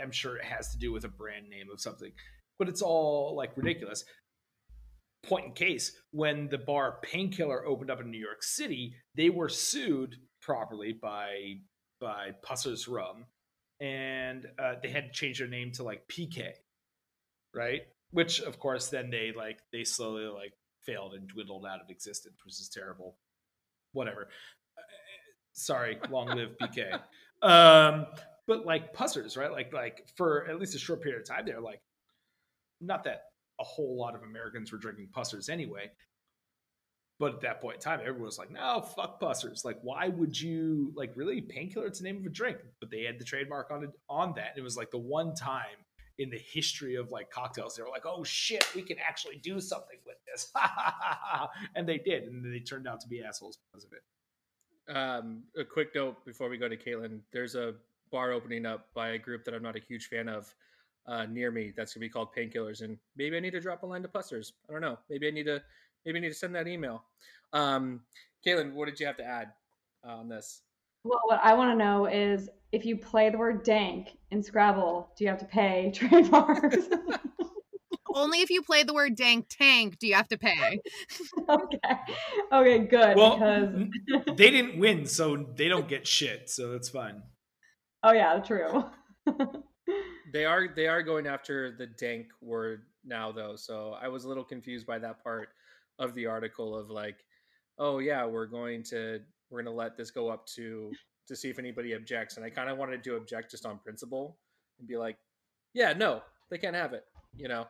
I'm sure it has to do with a brand name of something, but it's all like ridiculous point in case when the bar painkiller opened up in new york city they were sued properly by by pusser's rum and uh, they had to change their name to like pk right? Which of course then they like they slowly like failed and dwindled out of existence which is terrible. Whatever. Uh, sorry long live [LAUGHS] pk um but like pussers right? Like like for at least a short period of time they're like not that a whole lot of Americans were drinking pussers anyway. But at that point in time, everyone was like, no, fuck pussers. Like, why would you like really painkiller? It's the name of a drink. But they had the trademark on it on that. And it was like the one time in the history of like cocktails, they were like, oh shit, we can actually do something with this. [LAUGHS] and they did, and they turned out to be assholes because of it. Um, a quick note before we go to Kaitlin. There's a bar opening up by a group that I'm not a huge fan of uh, near me. That's gonna be called Painkillers, and maybe I need to drop a line to Pussers. I don't know. Maybe I need to maybe I need to send that email. Um, Kaitlin, what did you have to add uh, on this? Well, what I want to know is if you play the word dank in Scrabble, do you have to pay [LAUGHS] trademarks? [LAUGHS] Only if you play the word dank tank do you have to pay. [LAUGHS] okay. Okay, good. Well, because they didn't win, so they don't get shit. So that's fine. oh yeah, true. They are they are going after the dank word now though, so I was a little confused by that part of the article of like, oh yeah, we're going to we're going to let this go up to to see if anybody objects, and I kind of wanted to object just on principle and be like, yeah, no, they can't have it. You know,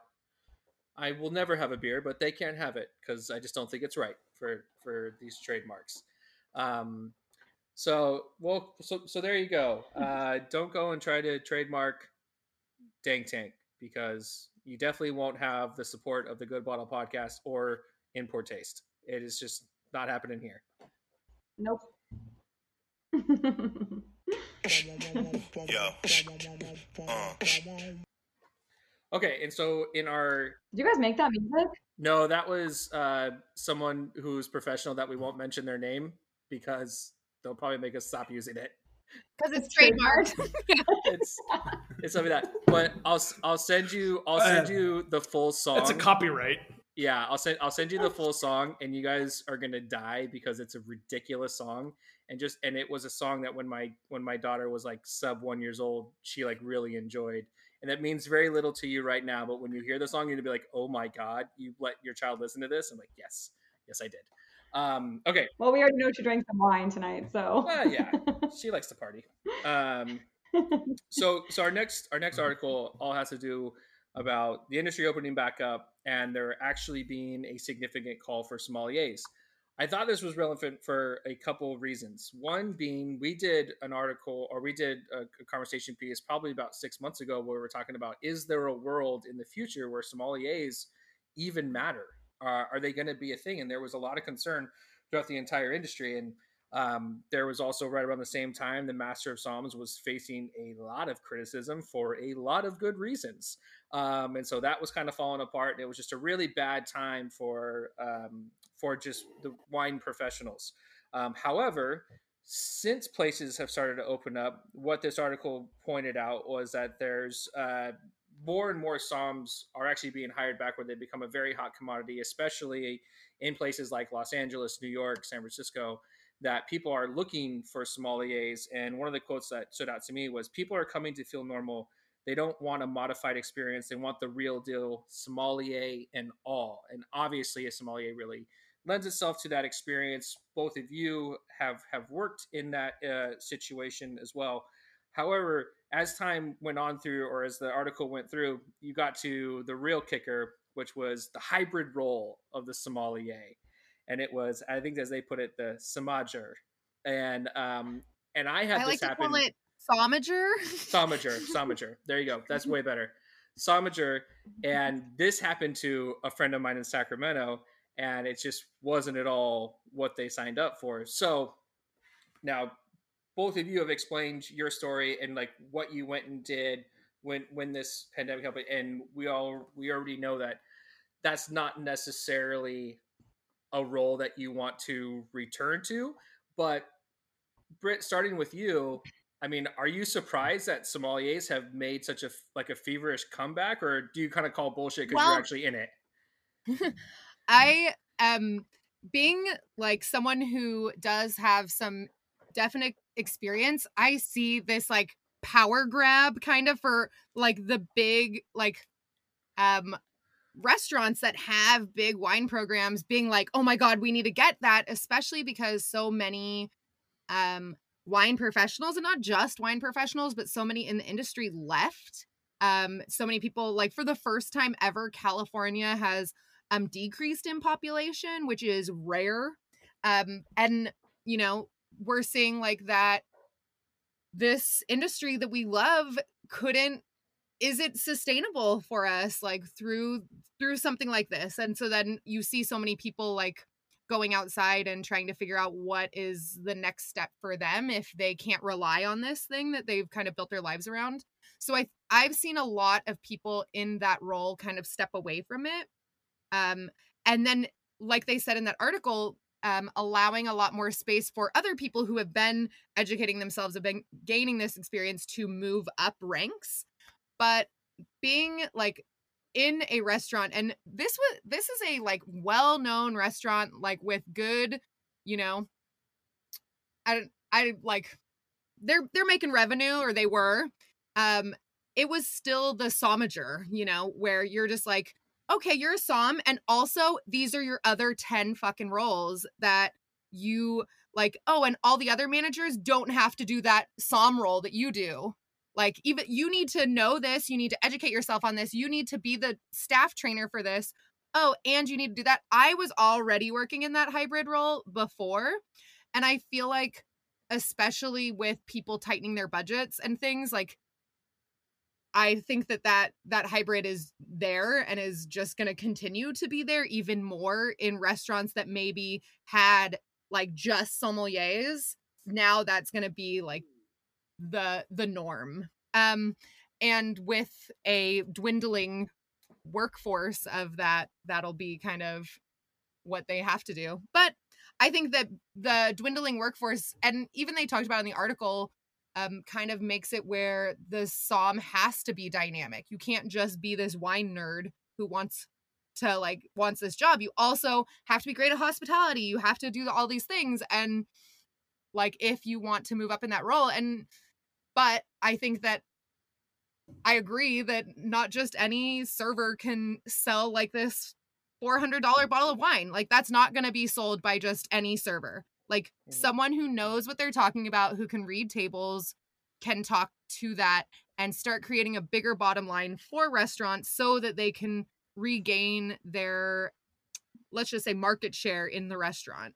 I will never have a beer, but they can't have it because I just don't think it's right for for these trademarks. Um, so well, so so there you go. [LAUGHS] Uh, don't go and try to trademark Dank Tank because you definitely won't have the support of the Good Bottle Podcast or In Pour Taste. It is just not happening here. nope. [LAUGHS] Yo. Uh. [LAUGHS] Okay, and so in our Do you guys make that music? no, that was uh, someone who's professional that we won't mention their name because they'll probably make us stop using it. Because it's [LAUGHS] Trademark. trademarked. It's it's something that but I'll s- I'll send you I'll send Uh, you the full song. It's a copyright. Yeah, I'll send I'll send you the full song, and you guys are gonna die because it's a ridiculous song, and just and it was a song that when my when my daughter was like sub one years old, she like really enjoyed, and that means very little to you right now. But when you hear the song, you're gonna be like, oh my god, you let your child listen to this? I'm like, yes, yes, I did. Um, okay, Well, we already know she drank some wine tonight, so. Well, yeah. [LAUGHS] she likes to party. Um, [LAUGHS] so so our next our next article all has to do about the industry opening back up and there actually being a significant call for sommeliers. I thought this was relevant for a couple of reasons. One being we did an article or we did a, a conversation piece probably about six months ago where we were talking about is there a world in the future where sommeliers even matter? Uh, are they going to be a thing? And there was a lot of concern throughout the entire industry. And um, there was also right around the same time the Master of Soms was facing a lot of criticism for a lot of good reasons, um, and so that was kind of falling apart. And it was just a really bad time for um, for just the wine professionals. Um, however, since places have started to open up, what this article pointed out was that there's uh, more and more Soms are actually being hired back where they become a very hot commodity, especially in places like Los Angeles, New York, San Francisco that people are looking for sommeliers. And one of the quotes that stood out to me was people are coming to feel normal. They don't want a modified experience. They want the real deal sommelier and all. And obviously, a sommelier really lends itself to that experience. Both of you have have worked in that uh, situation as well. However, as time went on through, or as the article went through, you got to the real kicker, which was the hybrid role of the sommelier and it was I think as they put it the Samager, and um and I had I like this to happen. call it Somager. Somager, Somager. [LAUGHS] There you go. That's way better. Somager, and this happened to a friend of mine in Sacramento, and it just wasn't at all what they signed up for. So now both of you have explained your story and like what you went and did when when this pandemic happened, and we all we already know that that's not necessarily a role that you want to return to. But Britt, starting with you, I mean, are you surprised that sommeliers have made such a like a feverish comeback, or do you kind of call bullshit because Well- you're actually in it? [LAUGHS] I am being like someone who does have some definite experience. I see this like power grab kind of for like the big like um restaurants that have big wine programs being like, "Oh my god, we need to get that," especially because so many um wine professionals and not just wine professionals, but so many in the industry left. Um so many people like for the first time ever California has um decreased in population, which is rare. Um and you know, we're seeing like that this industry that we love couldn't is it sustainable for us like through through something like this and so then you see so many people like going outside and trying to figure out what is the next step for them if they can't rely on this thing that they've kind of built their lives around so i i've seen a lot of people in that role kind of step away from it um and then like they said in that article um, allowing a lot more space for other people who have been educating themselves, have been gaining this experience to move up ranks. But being like in a restaurant, and this was this is a like well known restaurant, like with good, you know, I I like they're they're making revenue or they were. Um, it was still the somager, you know, where you're just like, okay, you're a som, and also these are your other 10 fucking roles that you like, oh, and all the other managers don't have to do that som role that you do. Like, even you need to know this, you need to educate yourself on this, you need to be the staff trainer for this. Oh, and you need to do that. I was already working in that hybrid role before, and I feel like, especially with people tightening their budgets and things, like I think that that that hybrid is there and is just going to continue to be there even more in restaurants that maybe had like just sommeliers. Now that's going to be like the the norm. Um and with a dwindling workforce of that that'll be kind of what they have to do. But I think that the dwindling workforce and even they talked about in the article um, kind of makes it where the som has to be dynamic. You can't just be this wine nerd who wants to like wants this job. You also have to be great at hospitality. You have to do all these things and like if you want to move up in that role and but I think that I agree that not just any server can sell like this $400 bottle of wine. Like that's not going to be sold by just any server. Like Mm. someone who knows what they're talking about, who can read tables, can talk to that and start creating a bigger bottom line for restaurants so that they can regain their let's just say market share in the restaurant.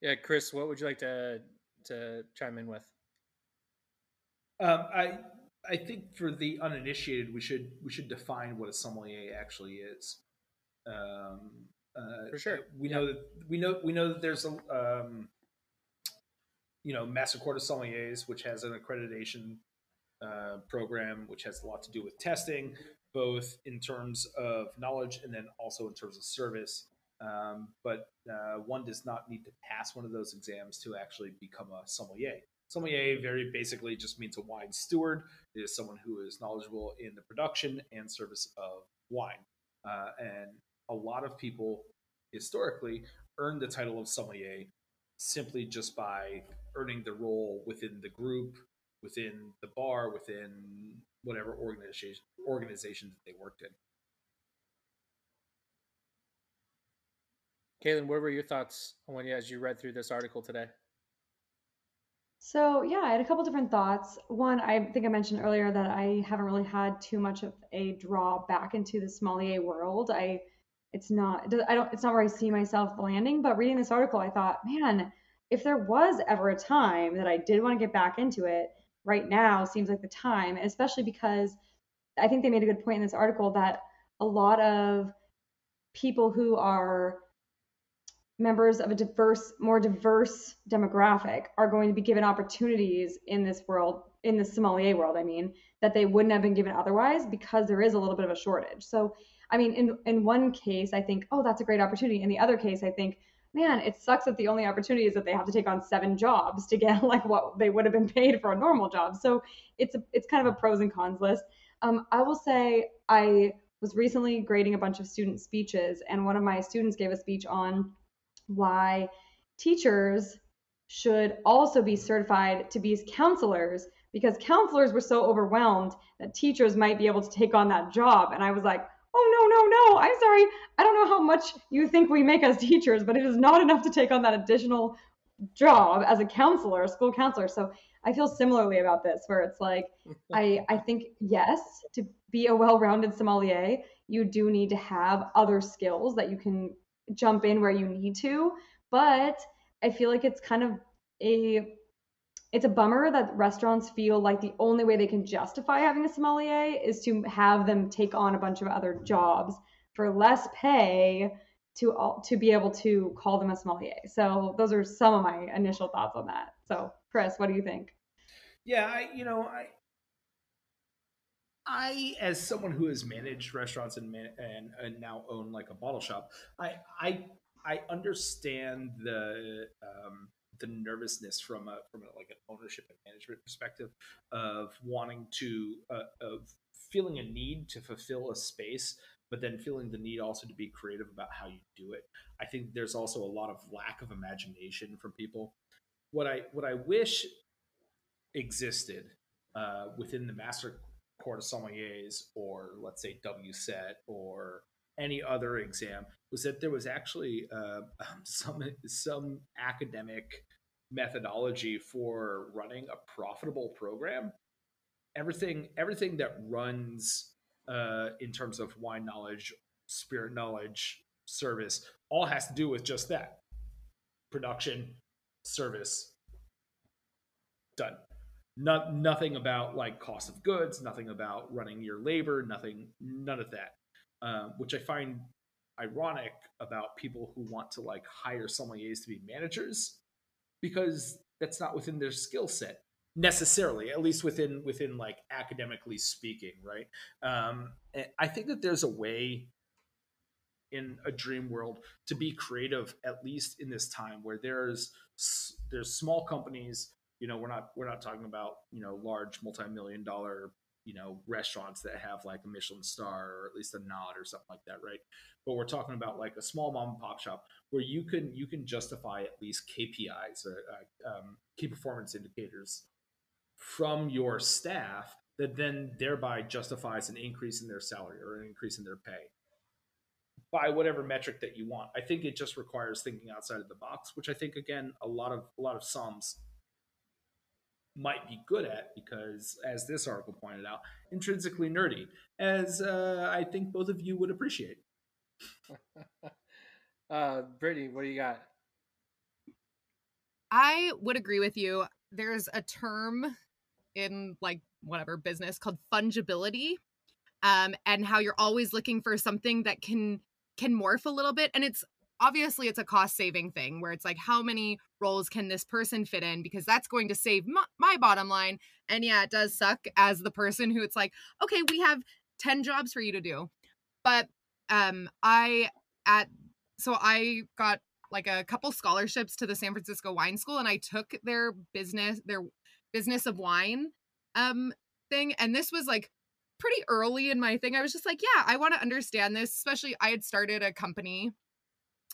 Yeah, Chris, what would you like to to chime in with? Um, I I think for the uninitiated, we should we should define what a sommelier actually is. Um, uh, For sure, we yeah. know that we know we know that there's a um, you know Master Court of Sommeliers, which has an accreditation uh, program, which has a lot to do with testing, both in terms of knowledge and then also in terms of service. Um, but uh, one does not need to pass one of those exams to actually become a sommelier. Sommelier very basically just means a wine steward. It is someone who is knowledgeable in the production and service of wine. Uh, and a lot of people historically earn the title of sommelier simply just by earning the role within the group, within the bar, within whatever organization organization that they worked in. Kaitlin, what were your thoughts on when as you read through this article today? So yeah, I had a couple different thoughts. One, I think I mentioned earlier that I haven't really had too much of a draw back into the sommelier world. I, it's not, I don't, it's not where I see myself landing. But reading this article, I thought, man, if there was ever a time that I did want to get back into it, right now seems like the time, especially because I think they made a good point in this article that a lot of people who are members of a diverse, more diverse demographic are going to be given opportunities in this world, in the sommelier world, I mean, that they wouldn't have been given otherwise because there is a little bit of a shortage. So, I mean, in in one case, I think, oh, that's a great opportunity. In the other case, I think, man, it sucks that the only opportunity is that they have to take on seven jobs to get [LAUGHS] like what they would have been paid for a normal job. So it's a, it's kind of a pros and cons list. Um, I will say I was recently grading a bunch of student speeches, and one of my students gave a speech on why teachers should also be certified to be counselors because counselors were so overwhelmed that teachers might be able to take on that job. And I was like, oh, no, no, no, I'm sorry. I don't know how much you think we make as [LAUGHS] teachers, but it is not enough to take on that additional job as a counselor, a school counselor. So I feel similarly about this, where it's like, [LAUGHS] I, I think, yes, to be a well rounded sommelier, you do need to have other skills that you can jump in where you need to. But I feel like it's kind of a it's a bummer that restaurants feel like the only way they can justify having a sommelier is to have them take on a bunch of other jobs for less pay to all, to be able to call them a sommelier. So those are some of my initial thoughts on that. So Chris, what do you think? Yeah, I you know I I as someone who has managed restaurants and man, and, and now own like a bottle shop, I I I understand the um, the nervousness from a from a, like an ownership and management perspective of wanting to uh, of feeling a need to fulfill a space but then feeling the need also to be creative about how you do it. I think there's also a lot of lack of imagination from people. What i what i wish existed uh, within the master court of sommeliers or let's say wset or any other exam was that there was actually uh, [LAUGHS] some some academic methodology for running a profitable program. Everything everything that runs uh, in terms of wine knowledge spirit knowledge service all has to do with just that. Production service done not nothing about like cost of goods nothing about running your labor nothing none of that. Um, which i find ironic about people who want to like hire sommeliers to be managers because that's not within their skill set necessarily at least within within like academically speaking right? Um i think that there's a way in a dream world to be creative at least in this time where there's there's small companies You know, we're not we're not talking about you know large multi-million dollar you know restaurants that have like a Michelin star or at least a nod or something like that, right? But we're talking about like a small mom and pop shop where you can you can justify at least KPIs or uh, um, key performance indicators from your staff that then thereby justifies an increase in their salary or an increase in their pay by whatever metric that you want. I think it just requires thinking outside of the box, which I think again a lot of a lot of SOMs might be good at because, as this article pointed out, intrinsically nerdy, as uh, I think both of you would appreciate. [LAUGHS] uh, Brittany, what do you got? I would agree with you. There's a term in like whatever business called fungibility um, and how you're always looking for something that can can morph a little bit and it's obviously it's a cost saving thing where it's like how many roles can this person fit in? Because that's going to save my, my, bottom line. And yeah it does suck as the person who it's like okay we have 10 jobs for you to do. But um i at so i got like a couple scholarships to the san francisco wine school and i took their business their business of wine um thing. And this was like pretty early in my thing. I was just like yeah i want to understand this. Especially i had started a company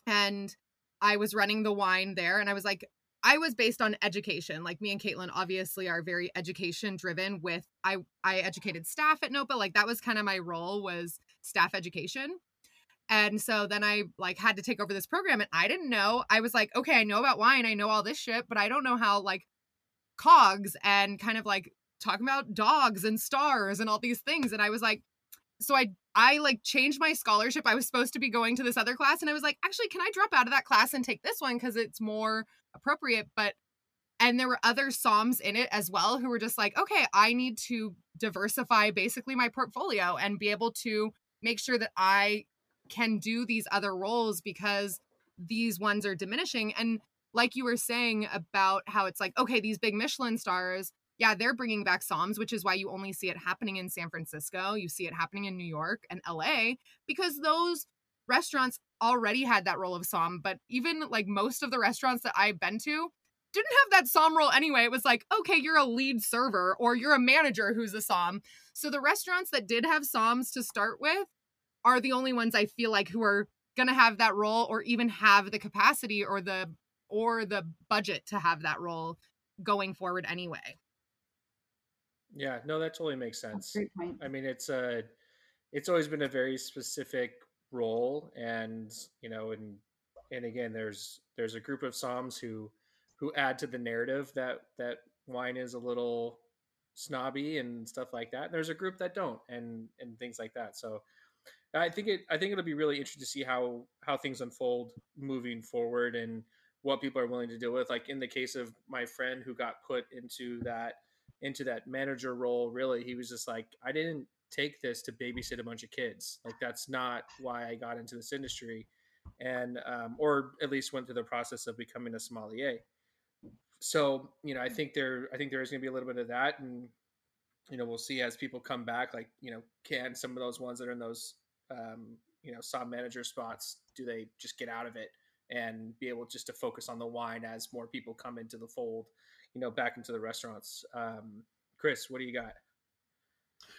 and I was running the wine there and I was like I was based on education. Like me and Kaitlin obviously are very education driven with I I educated staff at NOPA. Like that was kind of my role was staff education. And so then I like had to take over this program and I didn't know. I was like, okay, I know about wine, I know all this shit, but I don't know how like cogs and kind of like talking about dogs and stars and all these things. And I was like, so I I like changed my scholarship. I was supposed to be going to this other class and I was like, actually, can I drop out of that class and take this one because it's more appropriate? But and there were other soms in it as well who were just like, okay, I need to diversify basically my portfolio and be able to make sure that I can do these other roles because these ones are diminishing. And like you were saying about how it's like, okay, these big Michelin stars, yeah, they're bringing back SOMs, which is why you only see it happening in San Francisco. You see it happening in New York and LA because those restaurants already had that role of SOM. But even like most of the restaurants that I've been to didn't have that SOM role anyway. It was like, okay, you're a lead server or you're a manager who's a SOM. So the restaurants that did have SOMs to start with are the only ones I feel like who are going to have that role or even have the capacity or the or the budget to have that role going forward anyway. Yeah, no, that totally makes sense. great point. I mean, it's a, it's always been a very specific role, and you know, and and again, there's there's a group of soms who who add to the narrative that that wine is a little snobby and stuff like that. And there's a group that don't, and and things like that. So I think it I think it'll be really interesting to see how how things unfold moving forward and what people are willing to deal with. Like in the case of my friend who got put into that into that manager role really he was just like i didn't take this to babysit a bunch of kids. Like that's not why i got into this industry and um, or at least went through the process of becoming a sommelier. So you know i think there i think there is going to be a little bit of that and you know we'll see as people come back like you know can some of those ones that are in those um, you know som manager spots do they just get out of it and be able just to focus on the wine as more people come into the fold you know back into the restaurants. Um, Chris, what do you got?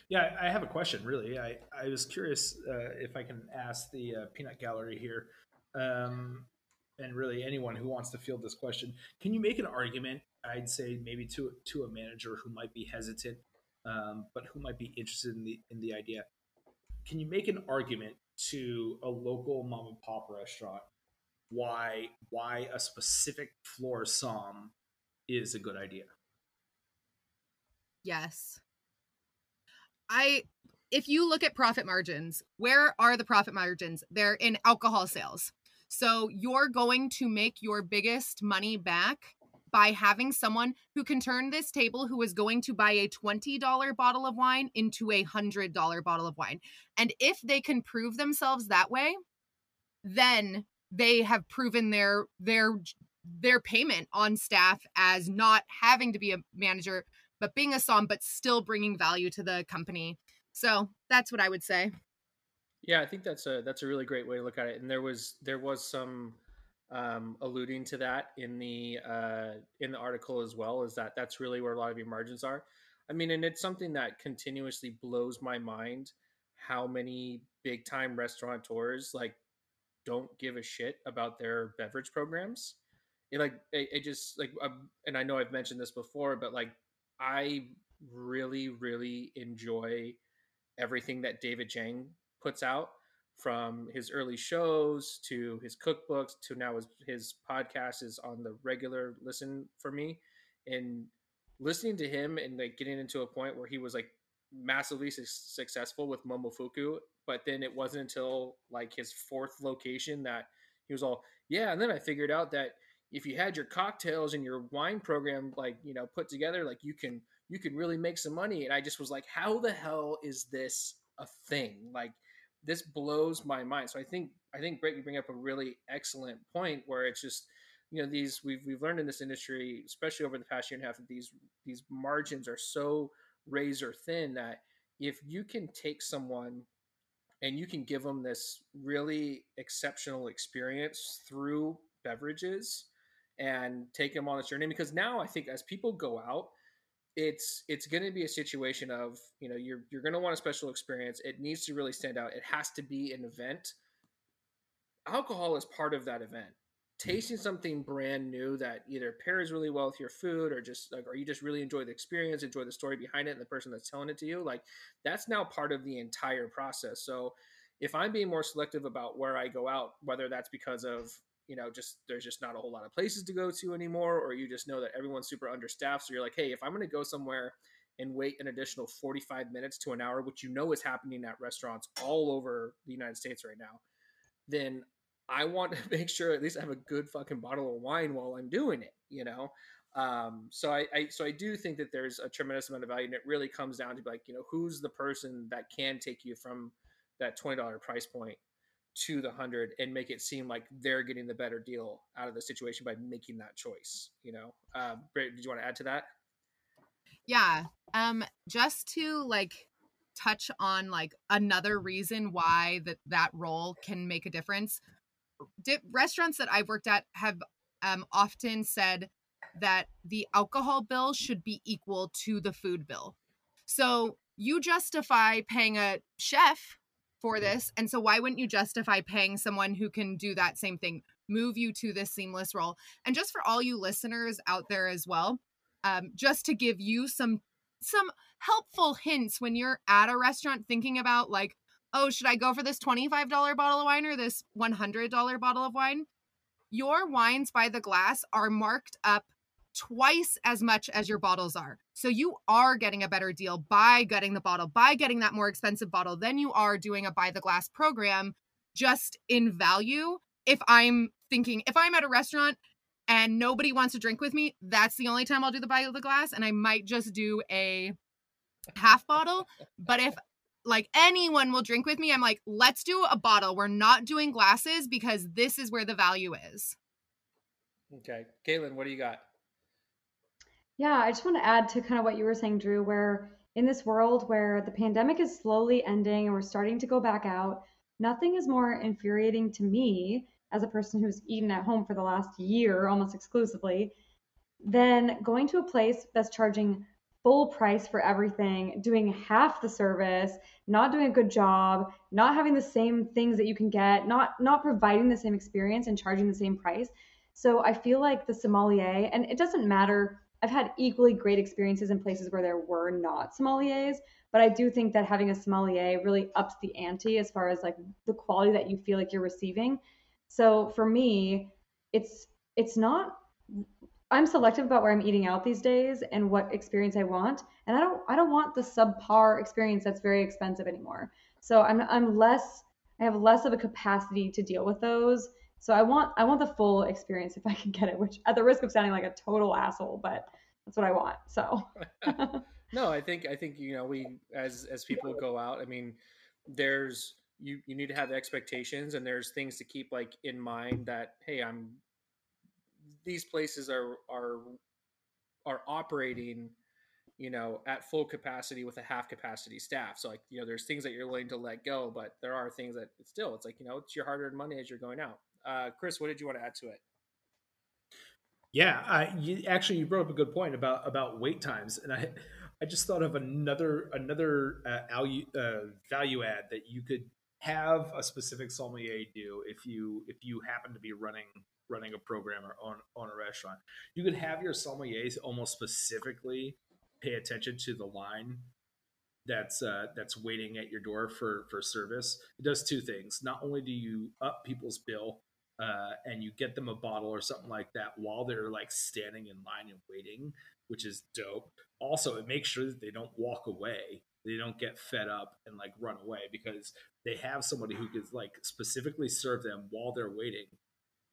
Yeah, I have a question. Really, I I was curious uh, if I can ask the uh, Peanut Gallery here, um, and really anyone who wants to field this question. Can you make an argument? I'd say maybe to to a manager who might be hesitant, um, but who might be interested in the in the idea. Can you make an argument to a local mom and pop restaurant why why a specific floor som is a good idea. Yes. I if you look at profit margins, where are the profit margins? They're in alcohol sales. So you're going to make your biggest money back by having someone who can turn this table who is going to buy a $20 bottle of wine into a $100 bottle of wine. And if they can prove themselves that way, then they have proven their their their payment on staff as not having to be a manager but being a som but still bringing value to the company so that's what i would say yeah i think that's a that's a really great way to look at it and there was there was some um, alluding to that in the uh, in the article as well. Is that that's really where a lot of your margins are. I mean, and it's something that continuously blows my mind how many big time restaurateurs like don't give a shit about their beverage programs. It like it, it just like um, and I know I've mentioned this before, but like I really really enjoy everything that David Chang puts out from his early shows to his cookbooks to now his, his podcast is on the regular listen for me. And listening to him and like getting into a point where he was like massively su- successful with momofuku but then it wasn't until like his fourth location that he was all yeah and then i figured out that if you had your cocktails and your wine program like you know put together like you can you can really make some money. And i just was like how the hell is this a thing? Like this blows my mind. So i think i think Britt, you bring up a really excellent point where it's just you know these we've we've learned in this industry especially over the past year and a half that these these margins are so razor thin that if you can take someone and you can give them this really exceptional experience through beverages and take them on this journey because now i think as people go out it's it's going to be a situation of you know you're you're going to want a special experience. It needs to really stand out. It has to be an event. Alcohol is part of that event. Tasting something brand new that either pairs really well with your food or just like or you just really enjoy the experience enjoy the story behind it and the person that's telling it to you like that's now part of the entire process. So if i'm being more selective about where i go out whether that's because of you know just there's just not a whole lot of places to go to anymore or you just know that everyone's super understaffed so you're like hey if i'm going to go somewhere and wait an additional 45 minutes to an hour which you know is happening at restaurants all over the united states right now then I want to [LAUGHS] make sure at least I have a good fucking bottle of wine while I'm doing it, you know? Um, so I, I, so I do think that there's a tremendous amount of value and it really comes down to like, you know, who's the person that can take you from that $20 price point to the hundred and make it seem like they're getting the better deal out of the situation by making that choice, you know? Uh, Britt, did you want to add to that? Yeah. Um, just to like touch on like another reason why that that role can make a difference di- restaurants that I've worked at have um, often said that the alcohol bill should be equal to the food bill. So you justify paying a chef for this. And so why wouldn't you justify paying someone who can do that same thing, move you to this seamless role? And just for all you listeners out there as well, um, just to give you some some helpful hints when you're at a restaurant thinking about like oh, should I go for this $25 bottle of wine or this $100 bottle of wine? Your wines by the glass are marked up twice as much as your bottles are. So you are getting a better deal by getting the bottle, by getting that more expensive bottle than you are doing a buy the glass program just in value. If I'm thinking, if I'm at a restaurant and nobody wants to drink with me, that's the only time I'll do the by the glass. And I might just do a half bottle. But if like anyone will drink with me. I'm like, let's do a bottle. We're not doing glasses because this is where the value is. Okay. Kaitlin, what do you got? Yeah, I just want to add to kind of what you were saying, Drew, where in this world where the pandemic is slowly ending and we're starting to go back out, nothing is more infuriating to me as a person who's eaten at home for the last year almost exclusively than going to a place that's charging full price for everything, doing half the service, not doing a good job, not having the same things that you can get, not not providing the same experience and charging the same price. So I feel like the sommelier, and it doesn't matter. I've had equally great experiences in places where there were not sommeliers, but I do think that having a sommelier really ups the ante as far as like the quality that you feel like you're receiving. So for me, it's it's not I'm selective about where I'm eating out these days and what experience I want. And I don't I don't want the subpar experience that's very expensive anymore. So I'm I'm less I have less of a capacity to deal with those. So I want I want the full experience if I can get it, which at the risk of sounding like a total asshole, but that's what I want. So [LAUGHS] No, I think I think you know we as as people go out, I mean there's you you need to have expectations and there's things to keep like in mind that hey, I'm these places are are are operating you know at full capacity with a half capacity staff so like you know there's things that you're willing to let go but there are things that still it's like you know it's your hard-earned money as you're going out Uh, Chris, what did you want to add to it? Yeah, I, you, actually, you brought up a good point about about wait times, and I I just thought of another another uh, value uh, value add that you could have a specific sommelier do if you if you happen to be running running a program or own, own a restaurant. You could have your sommeliers almost specifically pay attention to the line that's uh, that's waiting at your door for for service. It does two things. Not only do you up people's bill uh, and you get them a bottle or something like that while they're like standing in line and waiting, which is dope. Also, it makes sure that they don't walk away. They don't get fed up and like run away because they have somebody who can like specifically serve them while they're waiting.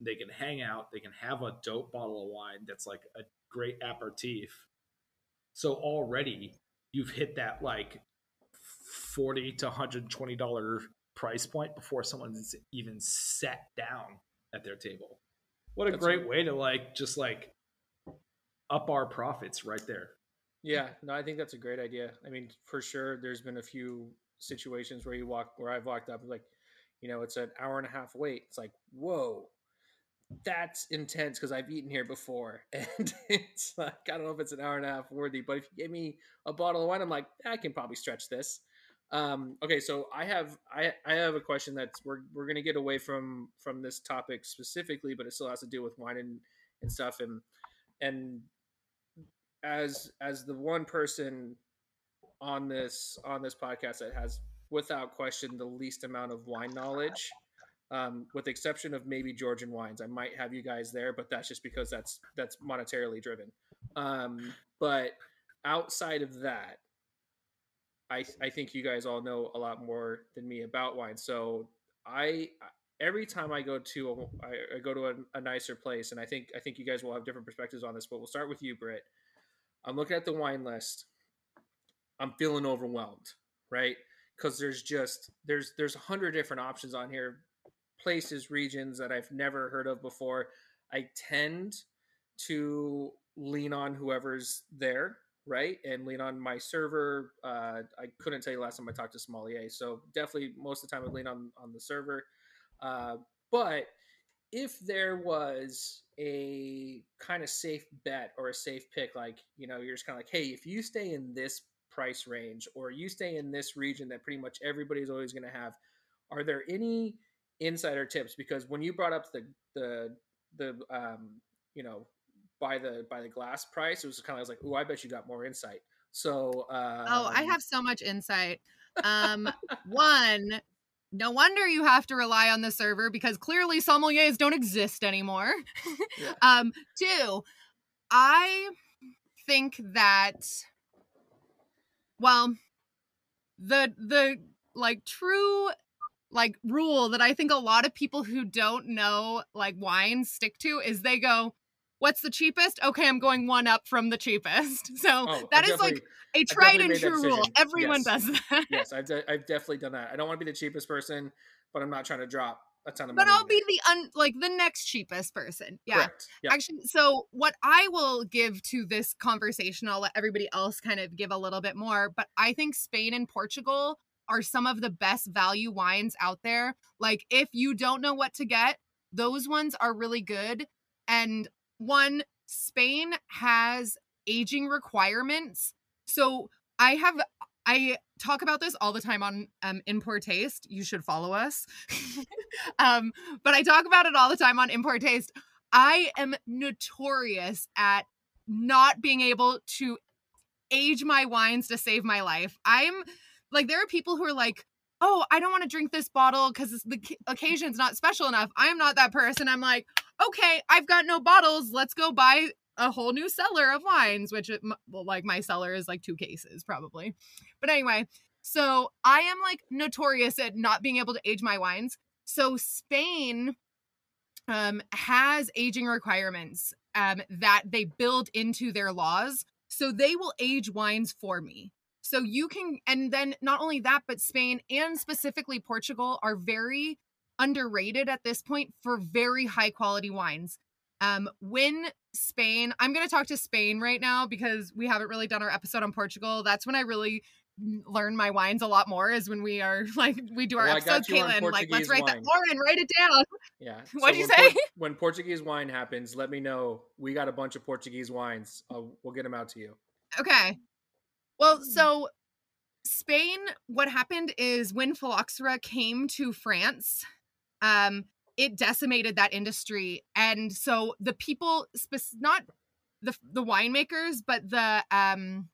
They can hang out. They can have a dope bottle of wine that's like a great aperitif. So already you've hit that like 40 to 120 dollar price point before someone's even sat down at their table what a That's great way to like just like up our profits right there Yeah, no, I think that's a great idea. I mean, for sure, there's been a few situations where you walk, where I've walked up, like, you know, it's an hour and a half wait. It's like, whoa, that's intense because I've eaten here before, [LAUGHS] and it's like I don't know if it's an hour and a half worthy, but if you give me a bottle of wine, I'm like, I can probably stretch this. Um, okay, so I have I I have a question that's we're we're gonna get away from from this topic specifically, but it still has to do with wine and and stuff and and as as the one person on this on this podcast that has without question the least amount of wine knowledge um, with the exception of maybe georgian wines i might have you guys there but that's just because that's that's monetarily driven. Um, but outside of that I, I think you guys all know a lot more than me about wine so i every time i go to a, I, I go to a, a nicer place and i think i think you guys will have different perspectives on this but we'll start with you britt I'm looking at the wine list. I'm feeling overwhelmed, right? Because there's just there's there's a hundred different options on here, places, regions that I've never heard of before. I tend to lean on whoever's there, right, and lean on my server. Uh, I couldn't tell you last time I talked to sommelier, so definitely most of the time I lean on on the server. Uh, but if there was a kind of safe bet or a safe pick, like, you know, you're just kind of like, hey, if you stay in this price range or you stay in this region that pretty much everybody's always going to have, are there any insider tips? Because when you brought up the, the, the, um, you know, by the, by the glass price, it was kind of like, oh, I bet you got more insight. So, um, Oh, I have so much insight. Um, one, no wonder you have to rely on the server because clearly sommeliers don't exist anymore. Yeah. [LAUGHS] um, two, I think that well, the the like true like rule that I think a lot of people who don't know like wine stick to is they go, "What's the cheapest? Okay, I'm going one up from the cheapest." [LAUGHS] So Oh, that is like a tried and true rule. Everyone Yes. does that. yes, I've, de- I've definitely done that. I don't want to be the cheapest person, but I'm not trying to drop a ton of money. but. I'll be the un like the next cheapest person. Yeah. Correct. Yeah. Actually, so what I will give to this conversation, I'll let everybody else kind of give a little bit more, but I think Spain and Portugal are some of the best value wines out there. Like, if you don't know what to get, those ones are really good. And one, Spain has aging requirements. So I have I talk about this all the time on um, In Pour Taste. You should follow us. [LAUGHS] um, but I talk about it all the time on In Pour Taste. I am notorious at not being able to age my wines to save my life. I'm like, there are people who are like, oh, I don't want to drink this bottle because the occasion's not special enough. I'm not that person. I'm like, okay, I've got no bottles. Let's go buy a whole new cellar of wines, which, it, well, like, my cellar is like two cases probably. But anyway, so I am like notorious at not being able to age my wines. So Spain um, has aging requirements um, that they build into their laws. So they will age wines for me. So you can, and then not only that, but Spain and specifically Portugal are very underrated at this point for very high quality wines. Um, when Spain, I'm going to talk to Spain right now because we haven't really done our episode on Portugal. That's when I really learn my wines a lot more is when we are [LAUGHS] like we do our Well, episodes, Kaitlin. Like, let's write that. Lauren, write it down. Yeah. [LAUGHS] What'd you when say? Port- [LAUGHS] when Portuguese wine happens, let me know. We got a bunch of Portuguese wines. I'll, we'll get them out to you. Okay. Well, so Spain, what happened is when phylloxera came to France, um, it decimated that industry, and so the people, spec- not the the winemakers, but the um,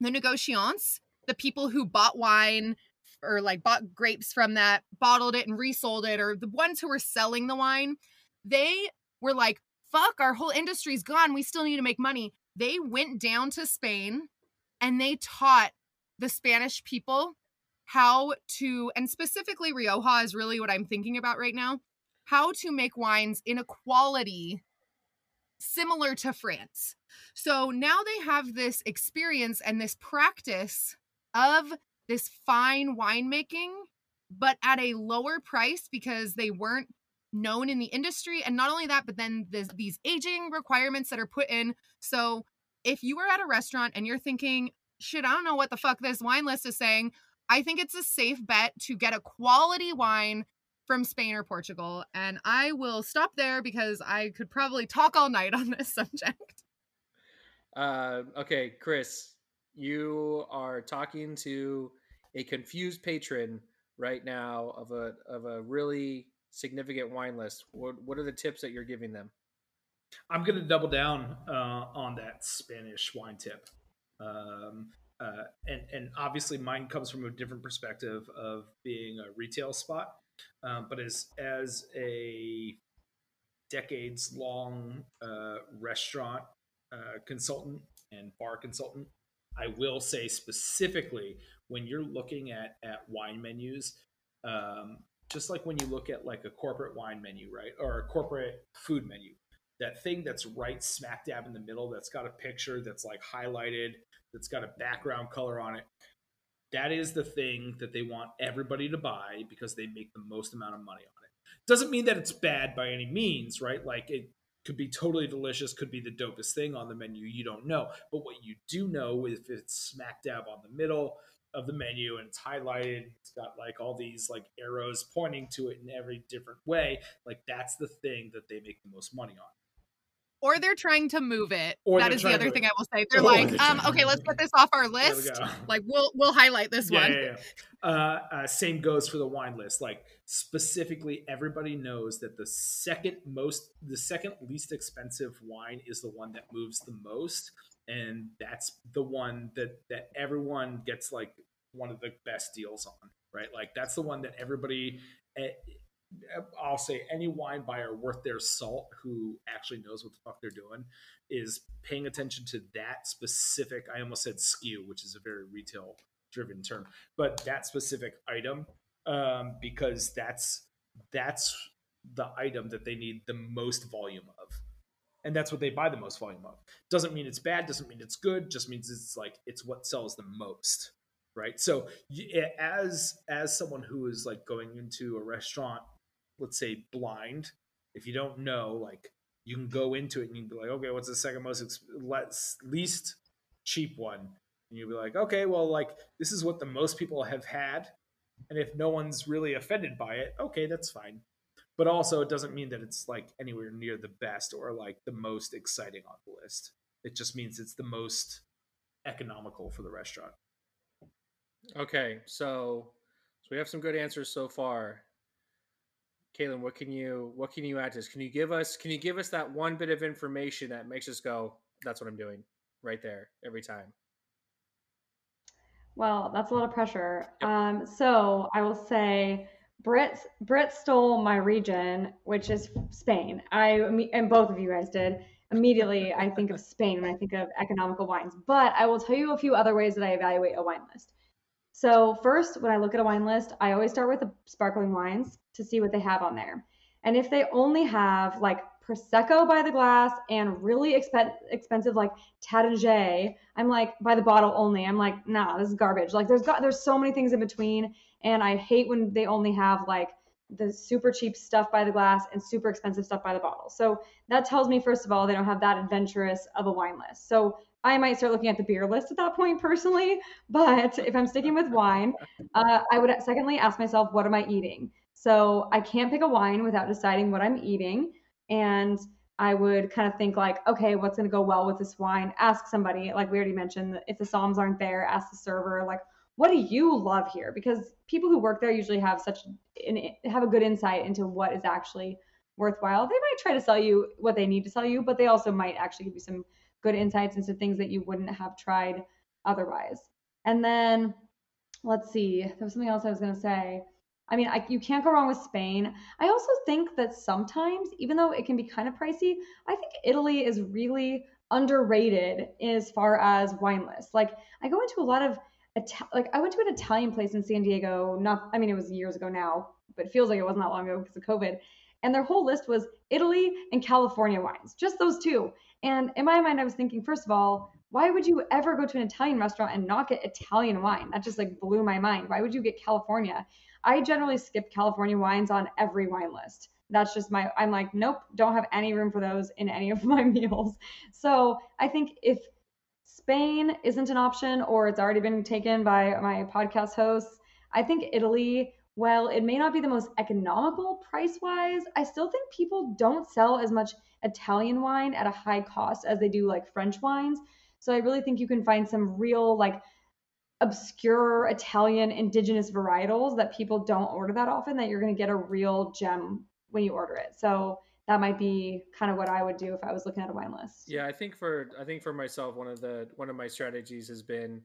the negociants, the people who bought wine or like bought grapes from that, bottled it and resold it, or the ones who were selling the wine, they were like, "Fuck, our whole industry's gone. We still need to make money." They went down to Spain and they taught the Spanish people how to, and specifically Rioja is really what I'm thinking about right now, how to make wines in a quality similar to France. So now they have this experience and this practice of this fine winemaking, but at a lower price because they weren't known in the industry. And not only that, but then there's these aging requirements that are put in. So if you are at a restaurant and you're thinking, shit, I don't know what the fuck this wine list is saying, I think it's a safe bet to get a quality wine from Spain or Portugal. And I will stop there because I could probably talk all night on this [LAUGHS] subject. Uh, okay, Chris, you are talking to a confused patron right now of a of a really significant wine list. What what are the tips that you're giving them? I'm going to double down uh, on that Spanish wine tip. Um, uh, and, and obviously, mine comes from a different perspective of being a retail spot. Um, but as, as a decades long uh, restaurant uh, consultant and bar consultant, I will say specifically when you're looking at, at wine menus, um, just like when you look at like a corporate wine menu, right, or a corporate food menu, that thing that's right smack dab in the middle that's got a picture that's like highlighted that's got a background color on it. That is the thing that they want everybody to buy because they make the most amount of money on it. Doesn't mean that it's bad by any means right? Like it could be totally delicious could be the dopest thing on the menu you don't know. But what you do know if it's smack dab on the middle of the menu and it's highlighted it's got like all these like arrows pointing to it in every different way like that's the thing that they make the most money on Or they're trying to move it. Or that the other thing I will say. They're Or like, they're um, okay, let's put this off our we list. Like we'll we'll highlight this yeah, one. yeah, yeah. Uh, uh, same goes for the wine list. Like specifically, everybody knows that the second most, the second least expensive wine is the one that moves the most, and that's the one that that everyone gets like one of the best deals on, right? Like that's the one that everybody. I'll say any wine buyer worth their salt who actually knows what the fuck they're doing is paying attention to that specific. I almost said skew, which is a very retail driven term, but that specific item um, because that's that's the item that they need the most volume of, and that's what they buy the most volume of. Doesn't mean it's bad. Doesn't mean it's good. Just means it's like it's what sells the most, right? So as as someone who is like going into a restaurant, let's say blind, if you don't know, like you can go into it and you can be like, okay, what's the second most ex- less, least cheap one? And you'll be like, okay, well, like this is what the most people have had, and if no one's really offended by it, okay, that's fine. But also, it doesn't mean that it's like anywhere near the best or like the most exciting on the list. It just means it's the most economical for the restaurant. Okay, so so we have some good answers so far. Kaitlin, what can you what can you add to this? Can you give us can you give us that one bit of information that makes us go, that's what I'm doing right there every time? Well, that's a lot of pressure. Yep. Um, so I will say Britt Britt stole my region, which is Spain. I and both of you guys did. Immediately, I think of Spain when I think of economical wines. But I will tell you a few other ways that I evaluate a wine list. So first, when I look at a wine list, I always start with the sparkling wines to see what they have on there. And if they only have like prosecco by the glass and really expen- expensive like Taittinger, I'm like by the bottle only. I'm like, nah, this is garbage. Like there's got there's so many things in between, and I hate when they only have like the super cheap stuff by the glass and super expensive stuff by the bottle. So that tells me, first of all, they don't have that adventurous of a wine list. So I might start looking at the beer list at that point personally. But if I'm sticking with wine, uh, I would secondly ask myself, what am I eating? So I can't pick a wine without deciding what I'm eating. And I would kind of think like, okay, what's going to go well with this wine? Ask somebody, like we already mentioned, if the Soms aren't there, ask the server, like, what do you love here? Because people who work there usually have such an, have a good insight into what is actually worthwhile. They might try to sell you what they need to sell you, but they also might actually give you some good insights into things that you wouldn't have tried otherwise. And then let's see, there was something else I was going to say. I mean, I, you can't go wrong with Spain. I also think that sometimes, even though it can be kind of pricey, I think Italy is really underrated as far as wine lists. Like, I go into a lot of like I went to an Italian place in San Diego. Not, I mean, it was years ago now, but it feels like it wasn't that long ago because of COVID. And their whole list was Italy and California wines, just those two. And in my mind, I was thinking, first of all, why would you ever go to an Italian restaurant and not get Italian wine? That just like blew my mind. Why would you get California? I generally skip California wines on every wine list. That's just my, I'm like, nope, don't have any room for those in any of [LAUGHS] my meals. So I think if Spain isn't an option or it's already been taken by my podcast hosts. I think Italy, while it may not be the most economical price wise, I still think people don't sell as much Italian wine at a high cost as they do like French wines. So I really think you can find some real like obscure Italian indigenous varietals that people don't order that often that you're going to get a real gem when you order it. So that might be kind of what I would do if I was looking at a wine list. Yeah, I think for I think for myself, one of the one of my strategies has been,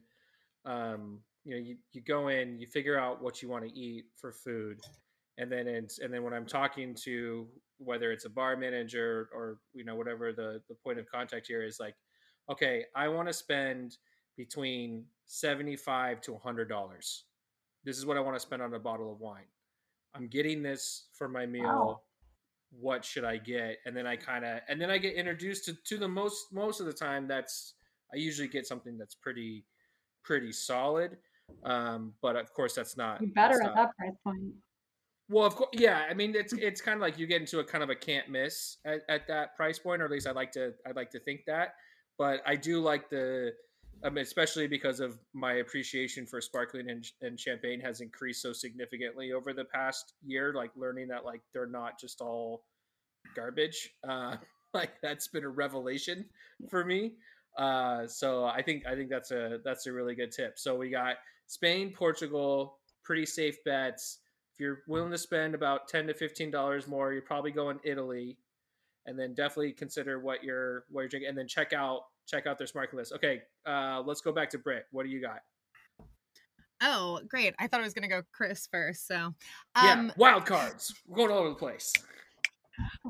um, you know, you, you go in, you figure out what you want to eat for food, and then it's and then when I'm talking to whether it's a bar manager or you know whatever the the point of contact here is like, okay, I want to spend between seventy five to hundred dollars. This is what I want to spend on a bottle of wine. I'm getting this for my meal. Wow what should I get? And then I kind of and then I get introduced to to the most most of the time that's I usually get something that's pretty pretty solid. Um, but of course that's not you better at not, that price point. Well, of course, yeah. I mean, it's it's kind of like you get into a kind of a can't miss at, at that price point, or at least I like to I like to think that. But I do like the I mean, especially because of my appreciation for sparkling and, and champagne has increased so significantly over the past year. Like learning that like they're not just all garbage. Uh, [LAUGHS] like that's been a revelation for me. Uh, so I think I think that's a that's a really good tip. So we got Spain, Portugal, pretty safe bets. If you're willing to spend about ten to fifteen dollars more, you're probably going Italy, and then definitely consider what you're what you're drinking, and then check out check out their smart list. Okay, uh, let's go back to Britt. What do you got? Oh, great! I thought I was going to go Chris first. So, um, yeah, wild cards. We're going all over the place.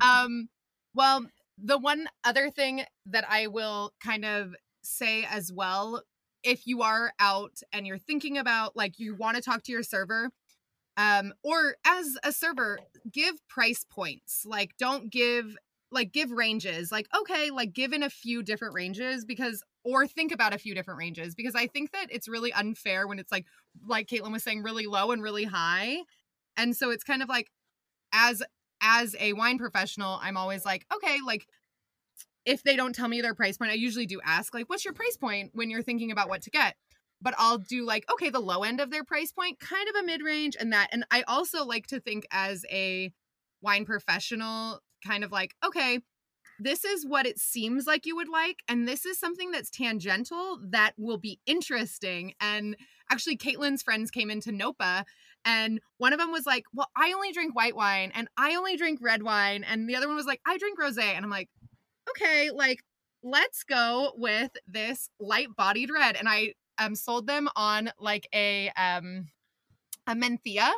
Um, well, the one other thing that I will kind of say as well, if you are out and you're thinking about like you want to talk to your server, um, or as a server, give price points. Like, don't give like give ranges like okay like given a few different ranges because or think about a few different ranges because i think that it's really unfair when it's like like Kaitlin was saying really low and really high and so it's kind of like as as a wine professional i'm always like okay like if they don't tell me their price point i usually do ask like what's your price point when you're thinking about what to get but I'll do like, okay, the low end of their price point, kind of a mid range, and that. And I also like to think as a wine professional kind of like, okay, this is what it seems like you would like. And this is something that's tangential that will be interesting. And actually, Kaitlin's friends came into NOPA, and one of them was like, Well, I only drink white wine and I only drink red wine. And the other one was like, I drink rose. And I'm like, Okay, like, let's go with this light bodied red. And I um, sold them on like a, um, a Mencía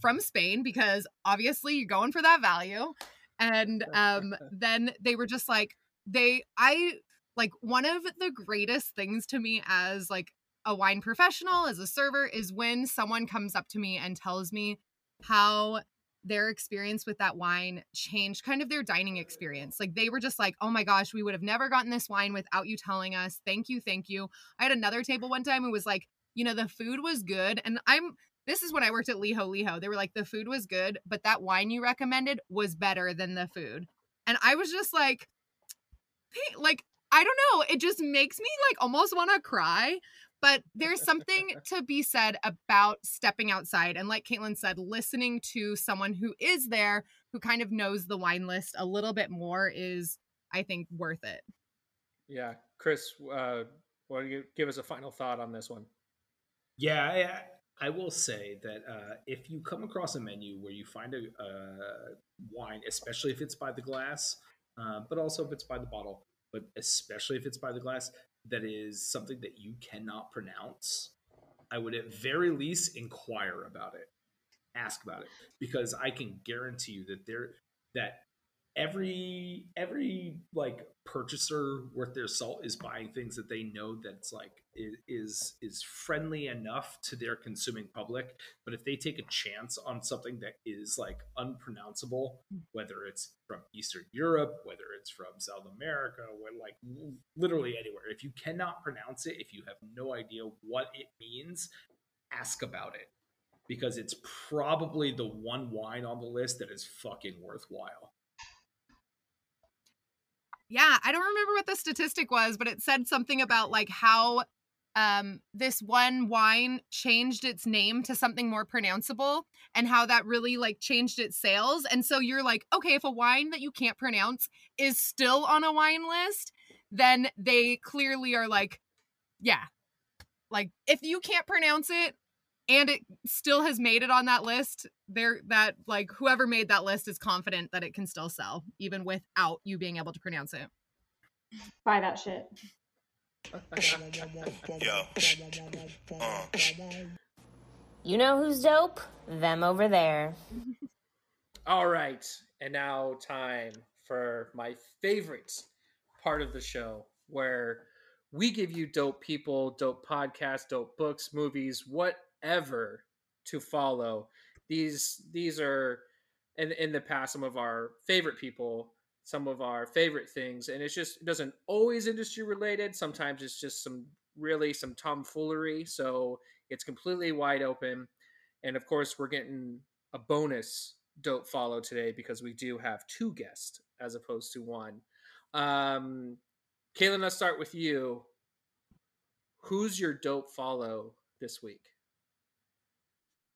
from Spain because obviously you're going for that value. And [LAUGHS] um then they were just like they i like one of the greatest things to me as like a wine professional as a server is when someone comes up to me and tells me how their experience with that wine changed kind of their dining experience. Like they were just like, oh my gosh, we would have never gotten this wine without you telling us. Thank you, thank you. I had another table one time. It was like, you know, the food was good. And I'm this is when I worked at Liho Liho. They were like, the food was good, but that wine you recommended was better than the food. And I was just like, "Hey," like, I don't know. It just makes me like almost want to cry. But there's something [LAUGHS] to be said about stepping outside. And like Kaitlin said, listening to someone who is there, who kind of knows the wine list a little bit more is, I think, worth it. Yeah, Chris, uh, why don't you give us a final thought on this one? Yeah, I, I will say that uh, if you come across a menu where you find a, a wine, especially if it's by the glass, uh, but also if it's by the bottle, but especially if it's by the glass, that is something that you cannot pronounce, I would at very least inquire about it, ask about it, because I can guarantee you that there that every every like purchaser worth their salt is buying things that they know that's like is is friendly enough to their consuming public. But if they take a chance on something that is like unpronounceable whether it's from eastern europe whether it's from south america or like literally anywhere if you cannot pronounce it if you have no idea what it means ask about it. Because it's probably the one wine on the list that is fucking worthwhile Yeah, I don't remember what the statistic was, but it said something about like how um this one wine changed its name to something more pronounceable and how that really like changed its sales. And so you're like, okay, if a wine that you can't pronounce is still on a wine list, then they clearly are like, yeah. Like if you can't pronounce it and it still has made it on that list, there that like whoever made that list is confident that it can still sell even without you being able to pronounce it. Buy that shit. [LAUGHS] Yo. Uh. [LAUGHS] You know who's dope? Them over there. [LAUGHS] All right, and now time for my favorite part of the show where we give you dope people, dope podcasts, dope books, movies, whatever to follow. These these are in in the past some of our favorite people, some of our favorite things, and it's just it doesn't always industry related. Sometimes it's just some really some tomfoolery. So it's completely wide open. And of course, we're getting a bonus dope follow today because we do have two guests as opposed to one. Um, Kaitlin, let's start with you. Who's your dope follow this week?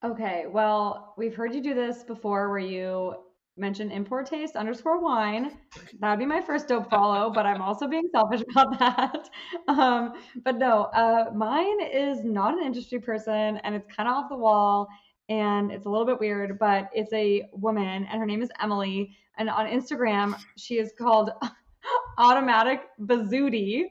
Okay, well, we've heard you do this before where you mention In Pour Taste underscore wine. That would be my first dope follow, but I'm also being selfish [LAUGHS] about that. Um, but no, uh, mine is not an industry person and it's kind of off the wall and it's a little bit weird, but it's a woman and her name is Emily. And on Instagram, she is called [LAUGHS] Automatic Bazooty.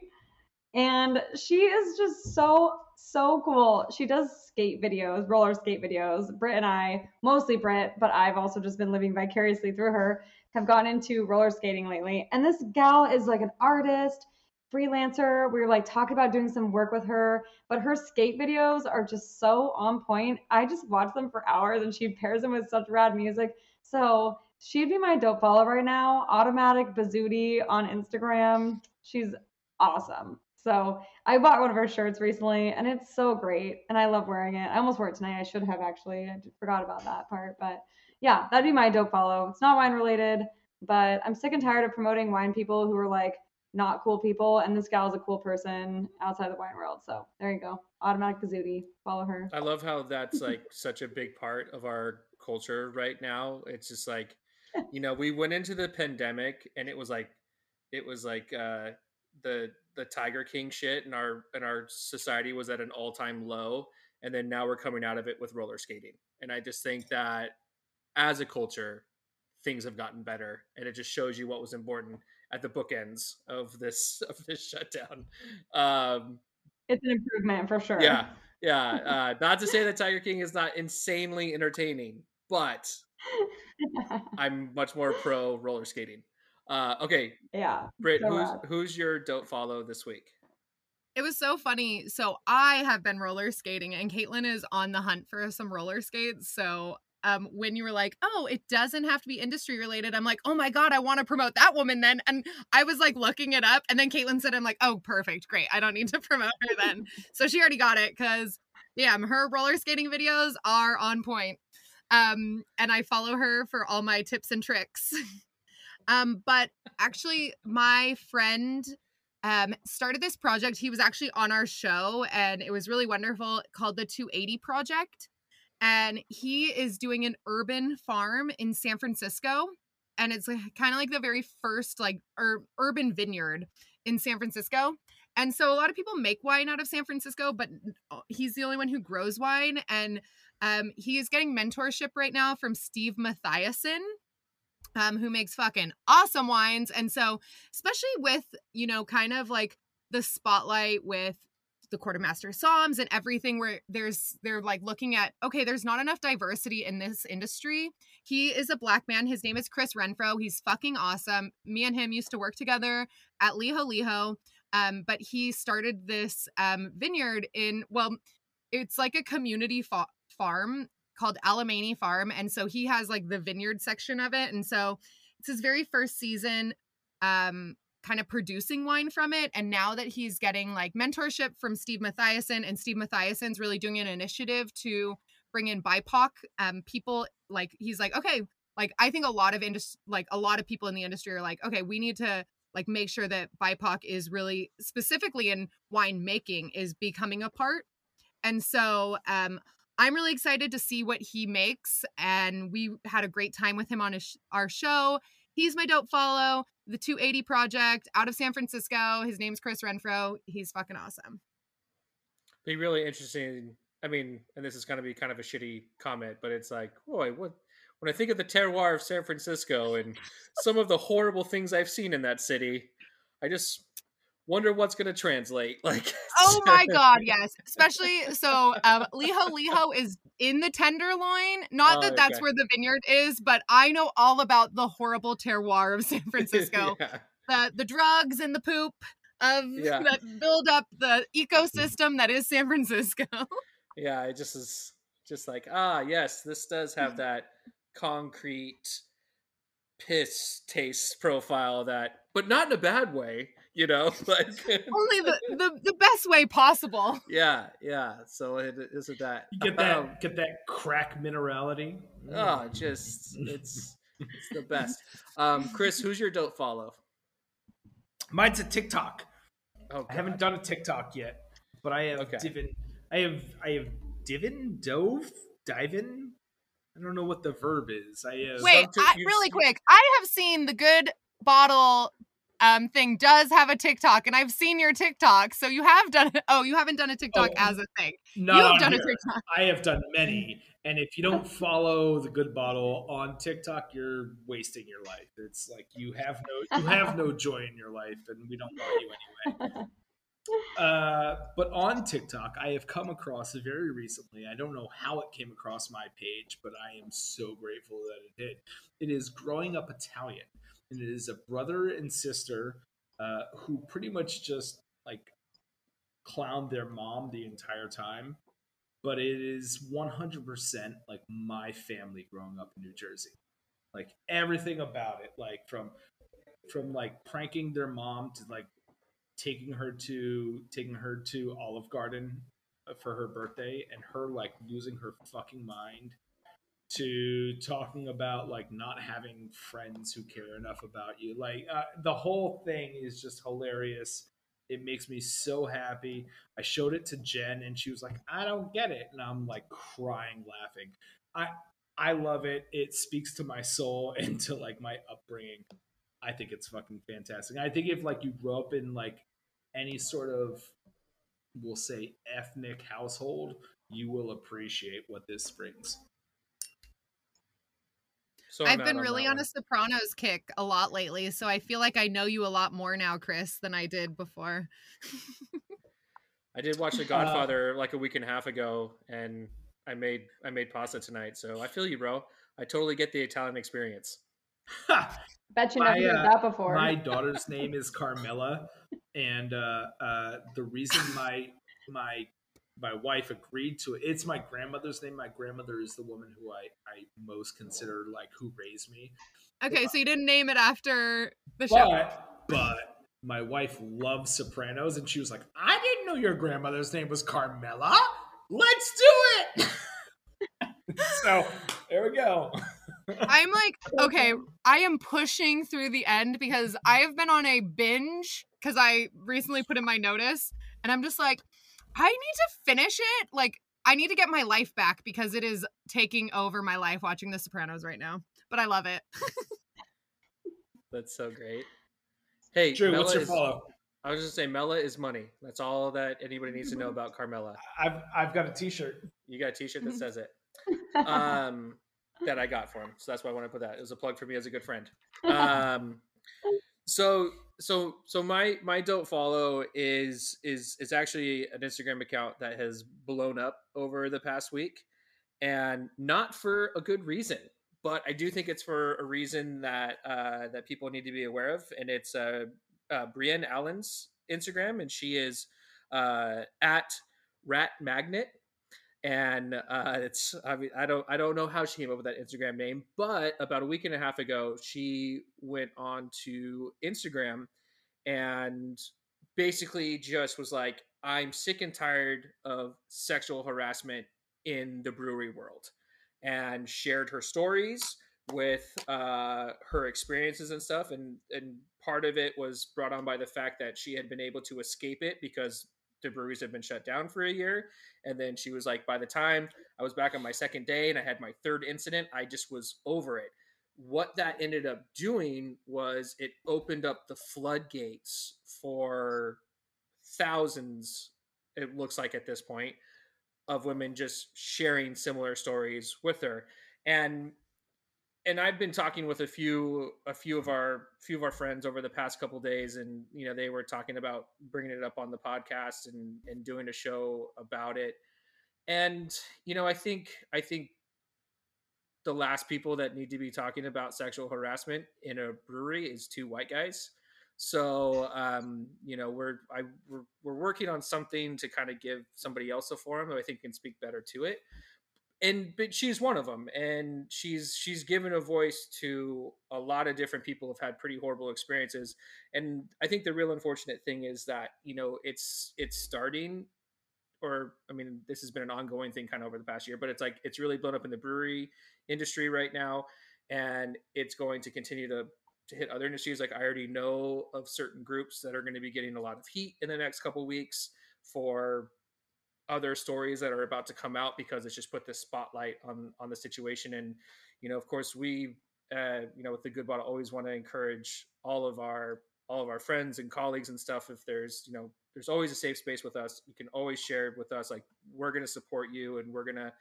And she is just so, so cool. She does skate videos, roller skate videos. Britt and I, mostly Britt, but I've also just been living vicariously through her, have gone into roller skating lately. And this gal is like an artist, freelancer. We were like talking about doing some work with her, but her skate videos are just so on point. I just watch them for hours and she pairs them with such rad music. So she'd be my dope follow right now. Automatic Bazooty on Instagram. She's awesome. So I bought one of her shirts recently and it's so great and I love wearing it. I almost wore it tonight. I should have actually. I forgot about that part. But yeah, that'd be my dope follow. It's not wine related, but I'm sick and tired of promoting wine people who are like not cool people. And this gal is a cool person outside the wine world. So there you go. Automatic Bazooty. Follow her. I love how that's like such a big part of our culture right now. It's just like, [LAUGHS] you know, we went into the pandemic and it was like, it was like uh, the the Tiger King shit, and our and our society was at an all time low, and then now we're coming out of it with roller skating. And I just think that as a culture, things have gotten better, and it just shows you what was important at the bookends of this [LAUGHS] of this shutdown. Um, It's an improvement for sure. yeah, yeah. [LAUGHS] Uh, not to say that Tiger King is not insanely entertaining, but [LAUGHS] I'm much more pro roller skating. Uh, okay, yeah. Britt, so who's who's your don't follow this week? It was so funny. So I have been roller skating and Kaitlin is on the hunt for some roller skates. So um, when you were like, oh, it doesn't have to be industry related, I'm like, oh my God, I want to promote that woman then. And I was like looking it up. And then Kaitlin said, I'm like, oh, perfect. Great. I don't need to [LAUGHS] promote her then. so she already got it because Yeah, her roller skating videos are on point. Um, and I follow her for all my tips and tricks. [LAUGHS] um, but actually, my friend um, started this project. He was actually on our show, and it was really wonderful called the 280 Project. And he is doing an urban farm in San Francisco. And it's kind of like the very first like ur- urban vineyard in San Francisco. And so a lot of people make wine out of San Francisco, but uh, he's the only one who grows wine. And um, he is getting mentorship right now from Steve Matthiasson, um, who makes fucking awesome wines. And so, especially with, you know, kind of like the spotlight with the Court of Master Sommeliers and everything where there's they're like looking at okay there's not enough diversity in this industry. He is a black man. His name is chris renfro. He's fucking awesome. Me and him used to work together at liho liho um, but he started this um, vineyard in well it's like a community fa- farm called Alemany farm and so he has like the vineyard section of it and so it's his very first season um kind of producing wine from it. And now that he's getting like mentorship from Steve Matthiasson, and Steve Matthiasson's really doing an initiative to bring in BIPOC um, people, like he's like, okay, like I think a lot of industry, like a lot of people in the industry are like, okay, we need to like make sure that BIPOC is really specifically in wine making is becoming a part. And so um, I'm really excited to see what he makes. And we had a great time with him on our show. He's my dope follow the 280 Project out of San Francisco. His name's Chris Renfro. He's fucking awesome. Be really interesting. I mean, and this is going to be kind of a shitty comment, but it's like, boy, what when I think of the terroir of San Francisco and some of the horrible things I've seen in that city, I just wonder what's going to translate [LAUGHS] like oh my god yes [LAUGHS] especially so um liho liho is in the tenderloin not that oh, that's where the vineyard is but i know all about the horrible terroir of san [LAUGHS] francisco. Yeah. the the drugs and the poop of yeah. that build up the ecosystem that is san francisco. Yeah it just is just like ah yes this does have that concrete piss taste profile that but not in a bad way you know [LAUGHS] like [LAUGHS] only the, the the best way possible. [LAUGHS] Yeah yeah so it isn't that you get that um, get that crack minerality? Oh just it's it's the best. Um chris who's your dope follow? Mine's a tiktok. Oh, i haven't done a tiktok yet but i have okay. divin i have i have divin dove divin I don't know what the verb is. I uh, wait. I, really quick, I have seen the good bottle um thing does have a TikTok, and I've seen your TikTok. So you have done it. [LAUGHS] Oh, you haven't done a TikTok oh, as a thing. No, you have done here. a TikTok. I have done many. And if you don't [LAUGHS] follow the Good Bottle on TikTok, you're wasting your life. It's like you have no you have no [LAUGHS] joy in your life, and we don't want you anyway. Uh, but on TikTok, I have come across very recently. I don't know how it came across my page, but I am so grateful that it did. It is Growing Up Italian and it is a brother and sister uh, who pretty much just like clown their mom the entire time. But it is 100% like my family growing up in New Jersey. Like everything about it, like from from like pranking their mom to like taking her to taking her to Olive Garden for her birthday and her like losing her fucking mind to talking about like not having friends who care enough about you. Like uh, the whole thing is just hilarious. It makes me so happy. I showed it to Jen and she was like, "I don't get it." And I'm like crying laughing. I I love it. It speaks to my soul [LAUGHS] and to like my upbringing. I think it's fucking fantastic. I think if like you grew up in like any sort of we'll say ethnic household, you will appreciate what this brings. So I've been really on, a Sopranos kick a lot lately, so I feel like I know you a lot more now, Chris, than I did before. [LAUGHS] I did watch The uh, Godfather uh, like a week and a half ago, and I made I made pasta tonight, so I feel you, bro. I totally get the Italian experience. Bet you never heard uh, that before. My daughter's [LAUGHS] name is Carmela, and uh, uh, the reason my my my wife agreed to it. It's my grandmother's name. My grandmother is the woman who I, I most consider like who raised me. Okay, but, so you didn't name it after the show. But, but my wife loves Sopranos, and she was like, "I didn't know your grandmother's name was Carmela." let's do it. [LAUGHS] so there we go. [LAUGHS] I'm like, okay, I am pushing through the end because I have been on a binge because I recently put in my notice and I'm just like, I need to finish it. Like, I need to get my life back because it is taking over my life watching The Sopranos right now. But I love it. [LAUGHS] That's so great. Hey, Drew, Mela what's your is- follow? I was just saying, Mela is money. That's all that anybody needs to know about Carmela. I've I've got a T-shirt. You got a T-shirt that says it. [LAUGHS] Um, that I got for him, so that's why I want to put that. It was a plug for me as a good friend. Um, so so so my my don't follow is is is actually an Instagram account that has blown up over the past week, and not for a good reason. But I do think it's for a reason that uh, that people need to be aware of, and it's uh, uh, Brienne Allen's Instagram, and she is uh, at Rat Magnet, and uh, it's I mean I don't I don't know how she came up with that Instagram name, but about a week and a half ago, she went on to Instagram and basically just was like, I'm sick and tired of sexual harassment in the brewery world, and shared her stories with uh, her experiences and stuff, and and part of it was brought on by the fact that she had been able to escape it because the breweries had been shut down for a year and then she was like by the time i was back on my second day and i had my third incident i just was over it. What that ended up doing was it opened up the floodgates for thousands it looks like at this point of women just sharing similar stories with her. And and I've been talking with a few a few of our few of our friends over the past couple days, and you know they were talking about bringing it up on the podcast and and doing a show about it. And you know, I think I think the last people that need to be talking about sexual harassment in a brewery is two white guys. So um, you know, we're I we're, we're working on something to kind of give somebody else a forum who I think can speak better to it and but she's one of them and she's she's given a voice to a lot of different people who've had pretty horrible experiences and i think the real unfortunate thing is that you know it's it's starting or i mean this has been an ongoing thing kind of over the past year but it's like it's really blown up in the brewery industry right now and it's going to continue to to hit other industries like i already know of certain groups that are going to be getting a lot of heat in the next couple weeks for other stories that are about to come out because it's just put this spotlight on on the situation. And you know of course we uh you know with the good bottle always want to encourage all of our all of our friends and colleagues and stuff. If there's you know there's always a safe space with us you can always share it with us. Like we're going to support you and we're going to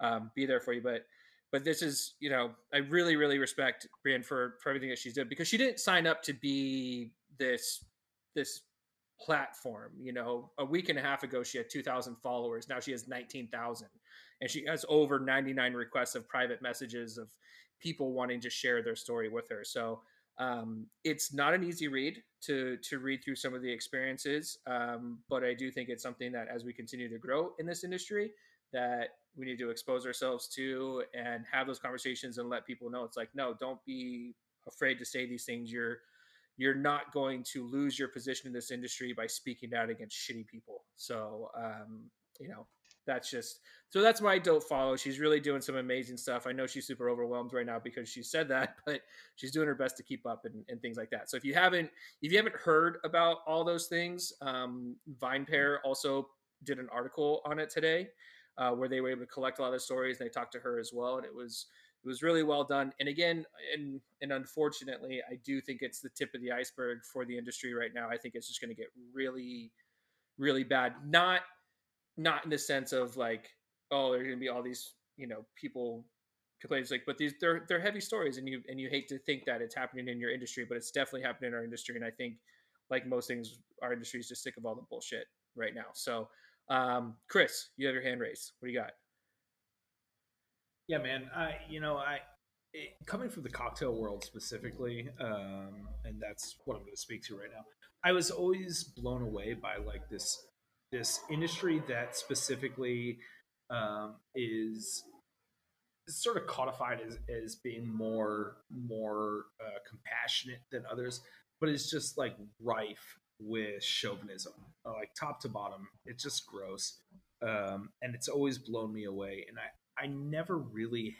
um, be there for you. But but this is you know i really really respect brienne for for everything that she's did because she didn't sign up to be this this platform. You know, a week and a half ago, she had 2,000 followers. Now she has 19,000. And she has over 99 requests of private messages of people wanting to share their story with her. So um, it's not an easy read to to read through some of the experiences, um, but I do think it's something that as we continue to grow in this industry, that we need to expose ourselves to and have those conversations and let people know it's like no, don't be afraid to say these things. You're you're not going to lose your position in this industry by speaking out against shitty people. So, um, you know, that's just so that's my don't follow. She's really doing some amazing stuff. I know she's super overwhelmed right now because she said that, [LAUGHS] but she's doing her best to keep up and, and things like that. So if you haven't if you haven't heard about all those things, um, VinePair also did an article on it today uh, where they were able to collect a lot of stories and they talked to her as well, and it was it was really well done. And again, and and unfortunately, I do think it's the tip of the iceberg for the industry right now. I think it's just going to get really, really bad. Not not in the sense of like, oh, there's going to be all these you know people complaining like, but these they're they're heavy stories, and you and you hate to think that it's happening in your industry, but it's definitely happening in our industry. And I think, like most things, our industry is just sick of all the bullshit right now. So, um, Chris, you have your hand raised. What do you got? Yeah, man. I you know I it, coming from the cocktail world specifically, um, and that's what I'm going to speak to right now. I was always blown away by like this this industry that specifically um, is sort of codified as, as being more more uh, compassionate than others, but it's just like rife with chauvinism, like top to bottom. It's just gross. um, and it's always blown me away. And I I never really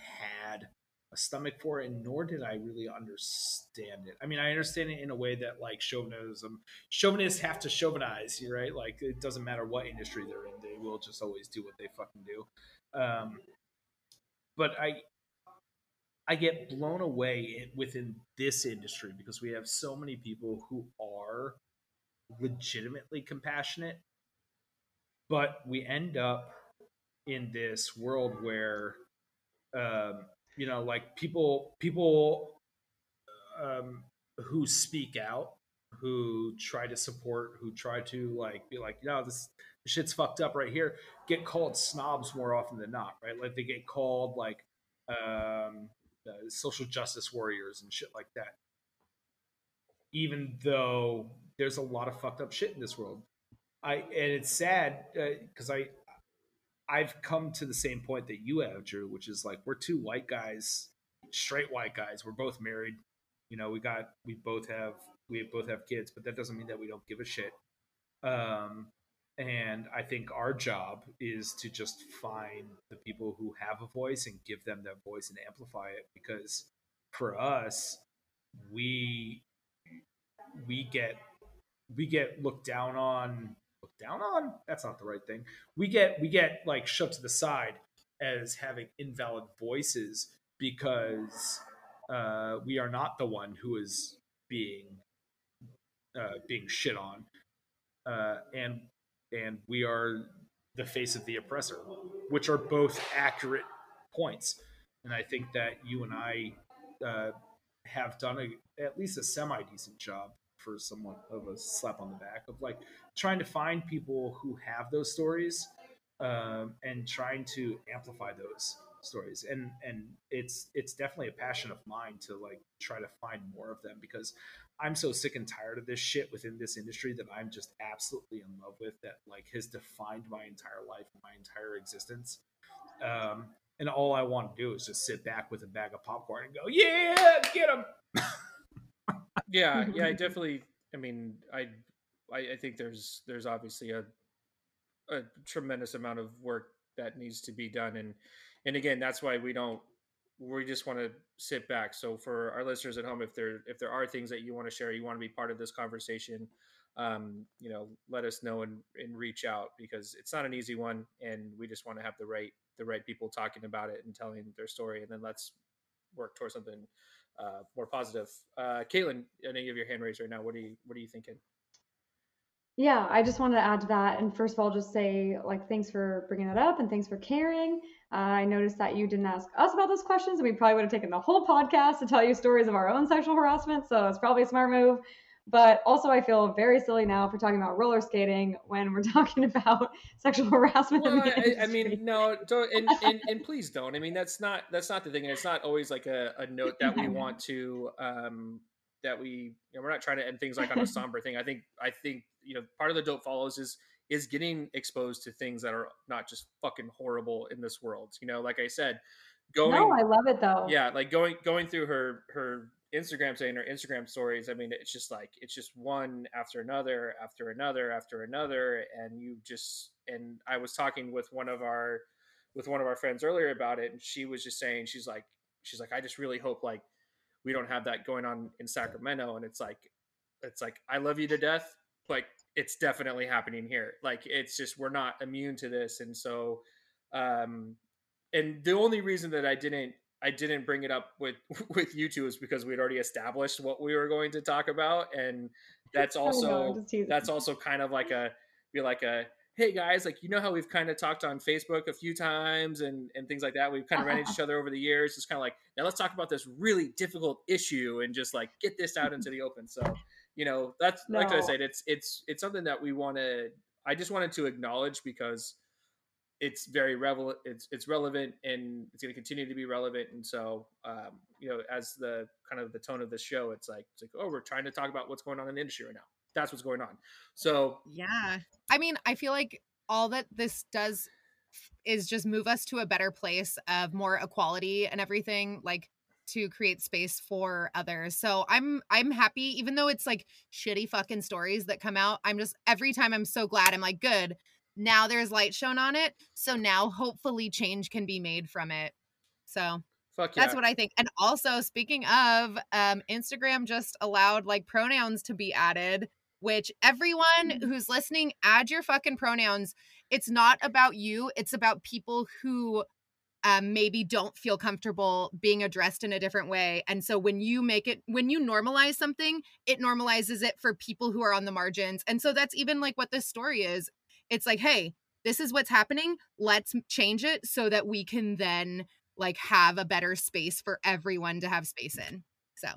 had a stomach for it, nor did I really understand it. I mean, I understand it in a way that like chauvinism, chauvinists have to chauvinize, you right? Like it doesn't matter what industry they're in, they will just always do what they fucking do. Um, but I, I get blown away within this industry because we have so many people who are legitimately compassionate, but we end up in this world where um, you know like people people um, who speak out who try to support who try to like be like you know this, shit's fucked up right here get called snobs more often than not right? Like they get called like um, uh, social justice warriors and shit like that. Even though there's a lot of fucked up shit in this world. I and it's sad because uh, i I've come to the same point that you have, Drew, which is like we're two white guys, straight white guys. We're both married. You know, we got we both have we both have kids, but that doesn't mean that we don't give a shit. Um, and I think our job is to just find the people who have a voice and give them that voice and amplify it. Because for us, we we get we get looked down on down on that's not the right thing. We get we get like shoved to the side as having invalid voices because uh, we are not the one who is being uh, being shit on. Uh, and and we are the face of the oppressor which are both accurate points. And i think that you and i uh, have done a, at least a semi decent job for somewhat of a slap on the back of like trying to find people who have those stories um, and trying to amplify those stories. And and it's it's definitely a passion of mine to like try to find more of them because i'm so sick and tired of this shit within this industry that i'm just absolutely in love with that like has defined my entire life my entire existence. Um, and all i want to do is just sit back with a bag of popcorn and go yeah get them yeah yeah i [LAUGHS] definitely i mean i I, I think there's there's obviously a a tremendous amount of work that needs to be done. And and again that's why we don't we just want to sit back. So for our listeners at home if there if there are things that you want to share you want to be part of this conversation um, you know let us know and, and reach out because it's not an easy one and we just want to have the right the right people talking about it and telling their story. And then let's work towards something uh, more positive. Uh, Kaitlin i know you have your hand raised right now. What are you what are you thinking yeah, I just wanted to add to that. And first of all, just say, like, thanks for bringing that up and thanks for caring. Uh, I noticed that you didn't ask us about those questions, and we probably would have taken the whole podcast to tell you stories of our own sexual harassment. So it's probably a smart move. But also, I feel very silly now for talking about roller skating when we're [LAUGHS] talking about sexual harassment. Well, I, I, mean, no, don't, and, [LAUGHS] and, and please don't. I mean, that's not that's not the thing, and it's not always like a, a note that we want to um, that we you know, we're not trying to end things like on a [LAUGHS] somber thing. I think I think you know part of the dope follows is is getting exposed to things that are not just fucking horrible in this world. You know, like I said, going. No, I love it though. Yeah, like going going through her her Instagram saying her Instagram stories. I mean, it's just like it's just one after another after another after another, and you just and I was talking with one of our with one of our friends earlier about it, and she was just saying she's like she's like I just really hope like we don't have that going on in Sacramento. And it's like, it's like, I love you to death. Like it's definitely happening here. Like it's just, we're not immune to this. And so, um, and the only reason that I didn't, I didn't bring it up with, [LAUGHS] with you two is because we'd already established what we were going to talk about. And that's also, that's also kind of like a, be like a, hey guys, like you know how we've kind of talked on Facebook a few times and and things like that. We've kind of ran into each [LAUGHS] other over the years. It's kind of like now let's talk about this really difficult issue and just like get this out into [LAUGHS] the open. So you know that's no. like I said, it's it's it's something that we want to. I just wanted to acknowledge because it's very relevant. It's it's relevant and it's going to continue to be relevant. And so, um, you know, as the kind of the tone of the show, it's like it's like oh, we're trying to talk about what's going on in the industry right now that's what's going on. So yeah, I mean, I feel like all that this does is just move us to a better place of more equality and everything like to create space for others. So I'm I'm happy even though it's like shitty fucking stories that come out. I'm just every time I'm so glad I'm like good now there's light shown on it. So now hopefully change can be made from it. So Fuck yeah. that's what I think. And also, speaking of, um, Instagram just allowed like pronouns to be added, which everyone who's listening, add your fucking pronouns. It's not about you, it's about people who um, maybe don't feel comfortable being addressed in a different way. And so when you make it, when you normalize something, it normalizes it for people who are on the margins. And so that's even like what this story is. It's like, hey, this is what's happening. Let's change it so that we can then like have a better space for everyone to have space in. So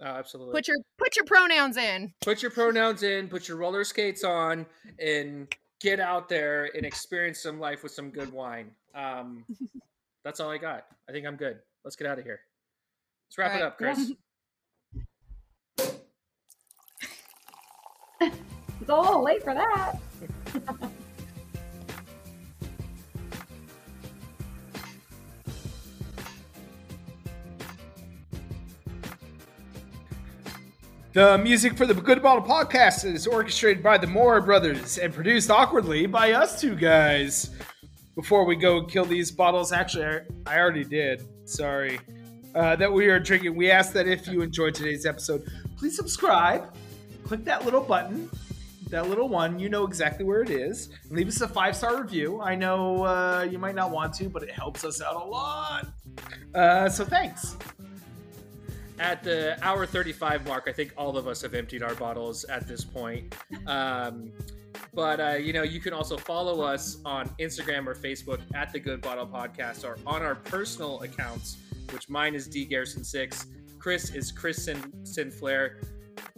Oh, absolutely. put your put your pronouns in. put your pronouns in, put your roller skates on, and get out there and experience some life with some good wine. Um, [LAUGHS] that's all I got. I think I'm good. Let's get out of here. Let's wrap All it up, Chris. [LAUGHS] It's a little late for that. [LAUGHS] The music for the Good Bottle podcast is orchestrated by the Moore brothers and produced awkwardly by us two guys. Before we go and kill these bottles, actually, I, already did. Sorry. Uh, that we are drinking. We ask that if you enjoyed today's episode, please subscribe. Click that little button, that little one. You know exactly where it is. Leave us a five star review. I know uh, you might not want to, but it helps us out a lot. Uh, so thanks. At the hour 35 mark, I think all of us have emptied our bottles at this point. Um, but uh, you know, you can also follow us on Instagram or Facebook at the Good Bottle Podcast, or on our personal accounts, which mine is D Garrison Six, Chris is Chris Sin- Sinflair.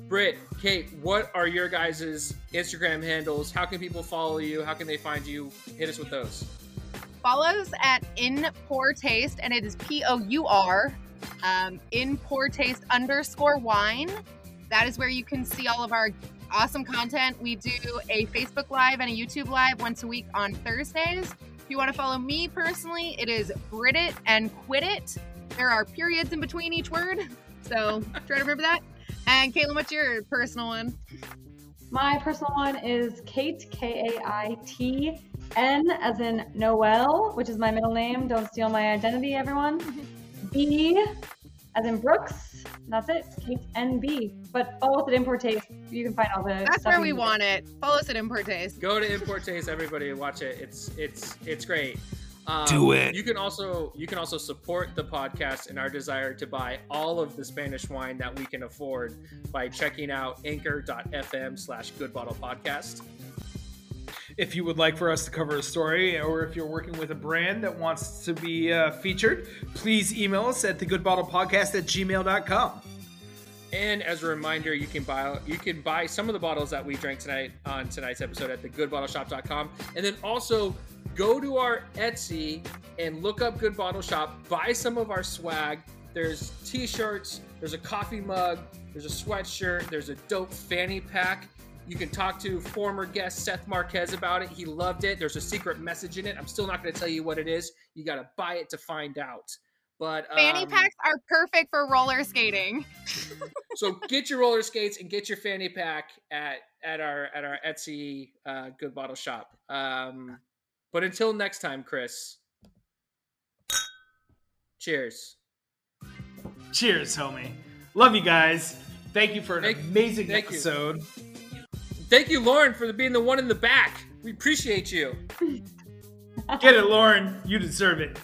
Britt, Kate, what are your guys' Instagram handles? How can people follow you? How can they find you? Hit us with those. Follows at In Pour Taste, and it is P O U R um, In Pour Taste underscore wine. That is where you can see all of our awesome content. We do a Facebook Live and a YouTube Live once a week on Thursdays. If you want to follow me personally, it is Brit it and quit it. There are periods in between each word, [LAUGHS] so try to remember that. And Kaitlin, what's your personal one? My personal one is Kate, K A I T N, as in Noel, which is my middle name. Don't steal my identity, everyone. [LAUGHS] B, as in Brooks. That's it. It's Kate N B. But follow us at In Pour Taste. You can find all the. That's stuff where we want it. Follow us at In Pour Taste. Go to In Pour Taste, everybody, watch it. It's it's it's great. Um, Do it. You can also you can also support the podcast and our desire to buy all of the Spanish wine that we can afford by checking out anchor.fm slash good bottle podcast. If you would like for us to cover a story, or if you're working with a brand that wants to be uh, featured, please email us at thegoodbottlepodcast at gmail.com. And as a reminder, you can buy you can buy some of the bottles that we drank tonight on tonight's episode at thegoodbottleshop.com. And then also go to our Etsy and look up Good Bottle Shop, buy some of our swag. There's t-shirts, there's a coffee mug, there's a sweatshirt, there's a dope fanny pack. You can talk to former guest Seth Marquez about it. He loved it. There's a secret message in it. I'm still not going to tell you what it is. You got to buy it to find out. But Fanny um, packs are perfect for roller skating. [LAUGHS] so get your roller skates and get your fanny pack at at our at our Etsy uh, Good Bottle Shop. Um, but until next time, Chris. Cheers. Cheers, homie. Love you guys. Thank you for an Thank- amazing thank you. Thank you, Lauren, for being the one in the back. We appreciate you. Get it, Lauren. You deserve it.